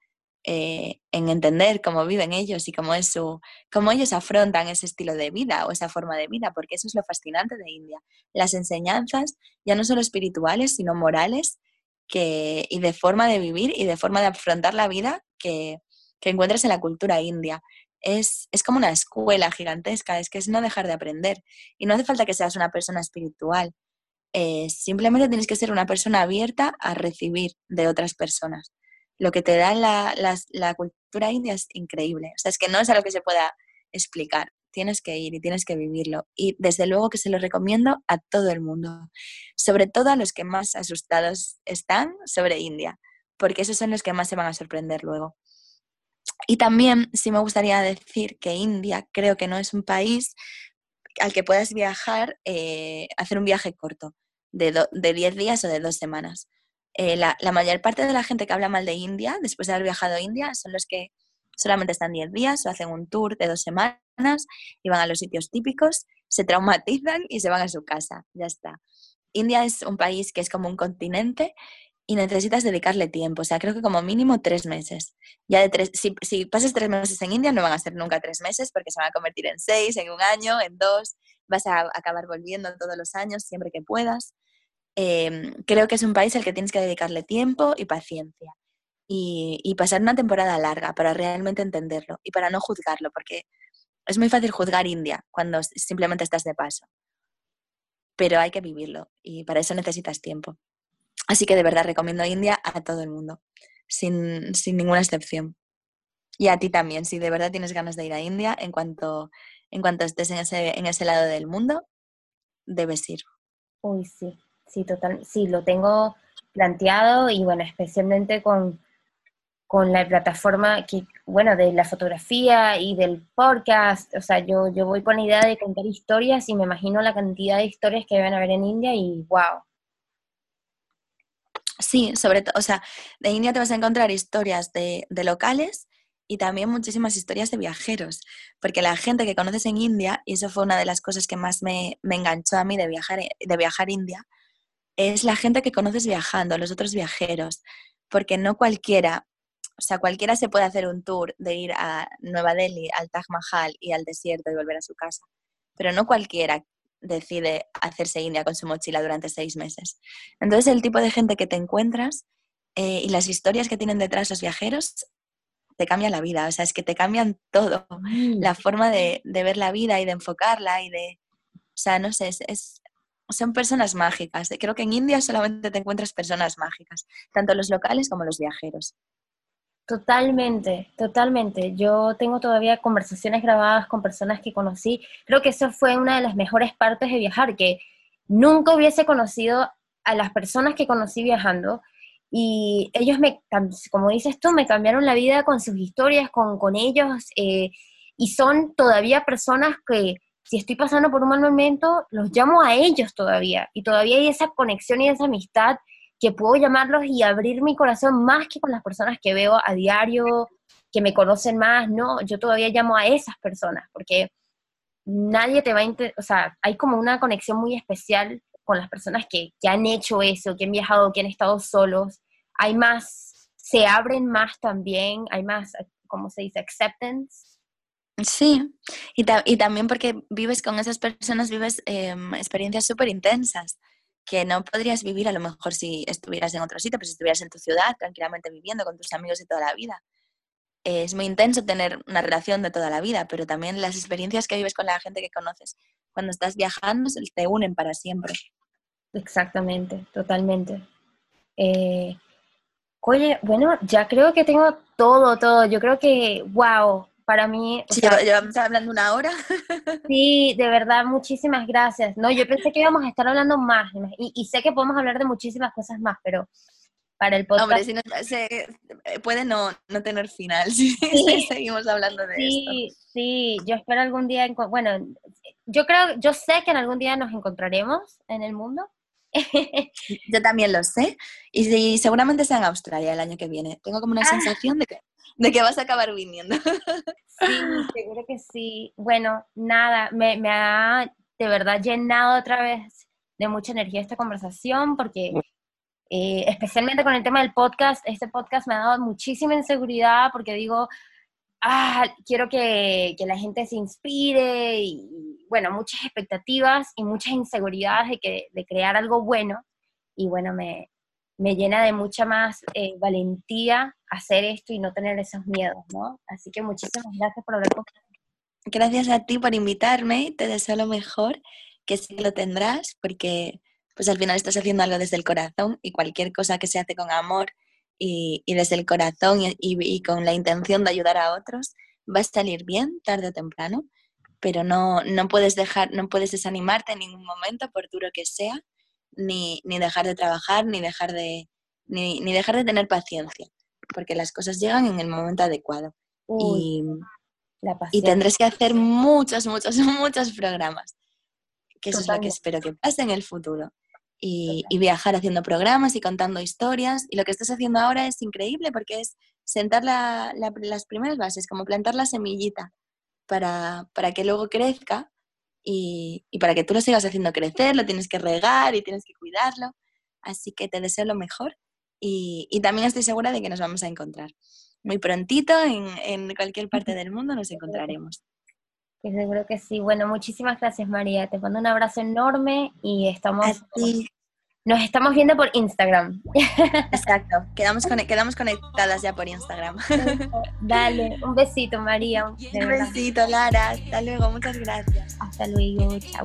eh, en entender cómo viven ellos y cómo, es su, cómo ellos afrontan ese estilo de vida o esa forma de vida, porque eso es lo fascinante de India. Las enseñanzas, ya no solo espirituales, sino morales, que, y de forma de vivir y de forma de afrontar la vida que, que encuentras en la cultura india. Es, es, como una escuela gigantesca, es que es no dejar de aprender. Y no hace falta que seas una persona espiritual, eh, simplemente tienes que ser una persona abierta a recibir de otras personas lo que te da la, la, cultura india es increíble. O sea, es que no es algo que se pueda explicar. Tienes que ir y tienes que vivirlo. Y desde luego que se lo recomiendo a todo el mundo, sobre todo a los que más asustados están sobre India, porque esos son los que más se van a sorprender luego. Y también sí me gustaría decir que India creo que no es un país al que puedas viajar, eh, hacer un viaje corto, de 10 días o de dos semanas. Eh, la, mayor parte de la gente que habla mal de India, después de haber viajado a India, son los que solamente están 10 días o hacen un tour de dos semanas y van a los sitios típicos, se traumatizan y se van a su casa. Ya está. India es un país que es como un continente y necesitas dedicarle tiempo. O sea, creo que como mínimo tres meses. Ya de tres, si, si pasas tres meses en India, no van a ser nunca tres meses porque se van a convertir en seis, en un año, en dos. Vas a acabar volviendo todos los años siempre que puedas. Em, creo que es un país al que tienes que dedicarle tiempo y paciencia y, pasar una temporada larga para realmente entenderlo y para no juzgarlo, porque es muy fácil juzgar India cuando simplemente estás de paso, pero hay que vivirlo y para eso necesitas tiempo. Así que de verdad recomiendo India a todo el mundo, sin, ninguna excepción. Y a ti también, si de verdad tienes ganas de ir a India, en cuanto, en cuanto estés en ese, en ese lado del mundo, debes ir. Uy, sí, sí, total, sí, lo tengo planteado y bueno, especialmente con, con la plataforma que, bueno, de la fotografía y del podcast, o sea, yo, yo voy con la idea de contar historias y me imagino la cantidad de historias que deben haber en India y wow. Sí, sobre todo, o sea, de India te vas a encontrar historias de, de locales y también muchísimas historias de viajeros, porque la gente que conoces en India, y eso fue una de las cosas que más me, me enganchó a mí de viajar, de viajar a India, es la gente que conoces viajando, los otros viajeros, porque no cualquiera, o sea, cualquiera se puede hacer un tour de ir a Nueva Delhi, al Taj Mahal y al desierto y volver a su casa, pero no cualquiera decide hacerse India con su mochila durante seis meses. Entonces el tipo de gente que te encuentras eh, y las historias que tienen detrás los viajeros te cambian la vida, o sea, es que te cambian todo, la forma de, de ver la vida y de enfocarla y de, o sea, no sé, es, es- son personas mágicas. Creo que en India solamente te encuentras personas mágicas, tanto los locales como los viajeros. Totalmente, totalmente. Yo tengo todavía conversaciones grabadas con personas que conocí. Creo que eso fue una de las mejores partes de viajar, que nunca hubiese conocido a las personas que conocí viajando y ellos me, como dices tú, me cambiaron la vida con sus historias, con, con ellos eh, y son todavía personas que si estoy pasando por un mal momento, los llamo a ellos todavía y todavía hay esa conexión y esa amistad que puedo llamarlos y abrir mi corazón más que con las personas que veo a diario, que me conocen más, no, yo todavía llamo a esas personas, porque nadie te va a, o sea, hay como una conexión muy especial con las personas que, que han hecho eso, que han viajado, que han estado solos, hay más, se abren más también, hay más, ¿cómo se dice? Acceptance. Sí, y, ta- y también porque vives con esas personas, vives em, experiencias súper intensas que no podrías vivir a lo mejor si estuvieras en otro sitio, pero si estuvieras en tu ciudad tranquilamente viviendo con tus amigos de toda la vida. Es muy intenso tener una relación de toda la vida, pero también las experiencias que vives con la gente que conoces cuando estás viajando se- te unen para siempre. Exactamente, totalmente. Eh, oye, bueno, ya creo que tengo todo, todo. Yo creo que, wow, para mí, Sí, sea, hablando una hora. sí, de verdad, muchísimas gracias. No, yo pensé que íbamos a estar hablando más, y, y sé que podemos hablar de muchísimas cosas más, pero para el podcast, Hombre, si no, se, puede no, no tener final si, si seguimos hablando de esto. sí, sí, yo espero algún día, bueno, yo creo, yo sé que en algún día nos encontraremos en el mundo. Yo también lo sé. Y, sí, seguramente sea en Australia el año que viene. Tengo como una Ah. sensación de que, de que vas a acabar viniendo. Sí, seguro que sí. Bueno, nada, me, me ha de verdad llenado otra vez de mucha energía esta conversación porque eh, especialmente con el tema del podcast, este podcast me ha dado muchísima inseguridad porque digo, ah, quiero que, que la gente se inspire y, bueno, muchas expectativas y muchas inseguridades de, que, de crear algo bueno y bueno, me, me llena de mucha más eh, valentía hacer esto y no tener esos miedos, ¿no? Así que muchísimas gracias por hablar conmigo. Gracias a ti por invitarme. Te deseo lo mejor, que sí lo tendrás, porque pues al final estás haciendo algo desde el corazón y cualquier cosa que se hace con amor y, desde el corazón y- y con la intención de ayudar a otros va a salir bien tarde o temprano, pero no, no puedes dejar, no puedes desanimarte en ningún momento, por duro que sea, ni, ni dejar de trabajar, ni dejar de, ni, ni dejar de tener paciencia, porque las cosas llegan en el momento adecuado. Uy, Y, la y tendrás que hacer muchos, muchos, muchos programas. Que eso es lo que espero que pase en el futuro. Y, y viajar haciendo programas y contando historias. Y lo que estás haciendo ahora es increíble porque es sentar la- la- las primeras bases, como plantar la semillita para, para que luego crezca y, y para que tú lo sigas haciendo crecer, lo tienes que regar y tienes que cuidarlo. Así que te deseo lo mejor y, y también estoy segura de que nos vamos a encontrar. Muy prontito en, en cualquier parte del mundo nos encontraremos. Que seguro que sí. Bueno, muchísimas gracias María. Te mando un abrazo enorme y estamos. Nos estamos viendo por Instagram. Exacto. Quedamos, quedamos conectadas ya por Instagram. Dale, un besito María. Un besito, Lara. Hasta luego. Muchas gracias. Hasta luego. Chao.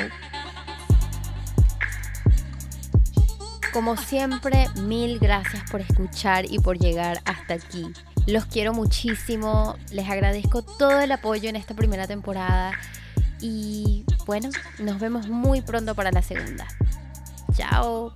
Como siempre, mil gracias por escuchar y por llegar hasta aquí. Los quiero muchísimo, les agradezco todo el apoyo en esta primera temporada y bueno, nos vemos muy pronto para la segunda. Chao.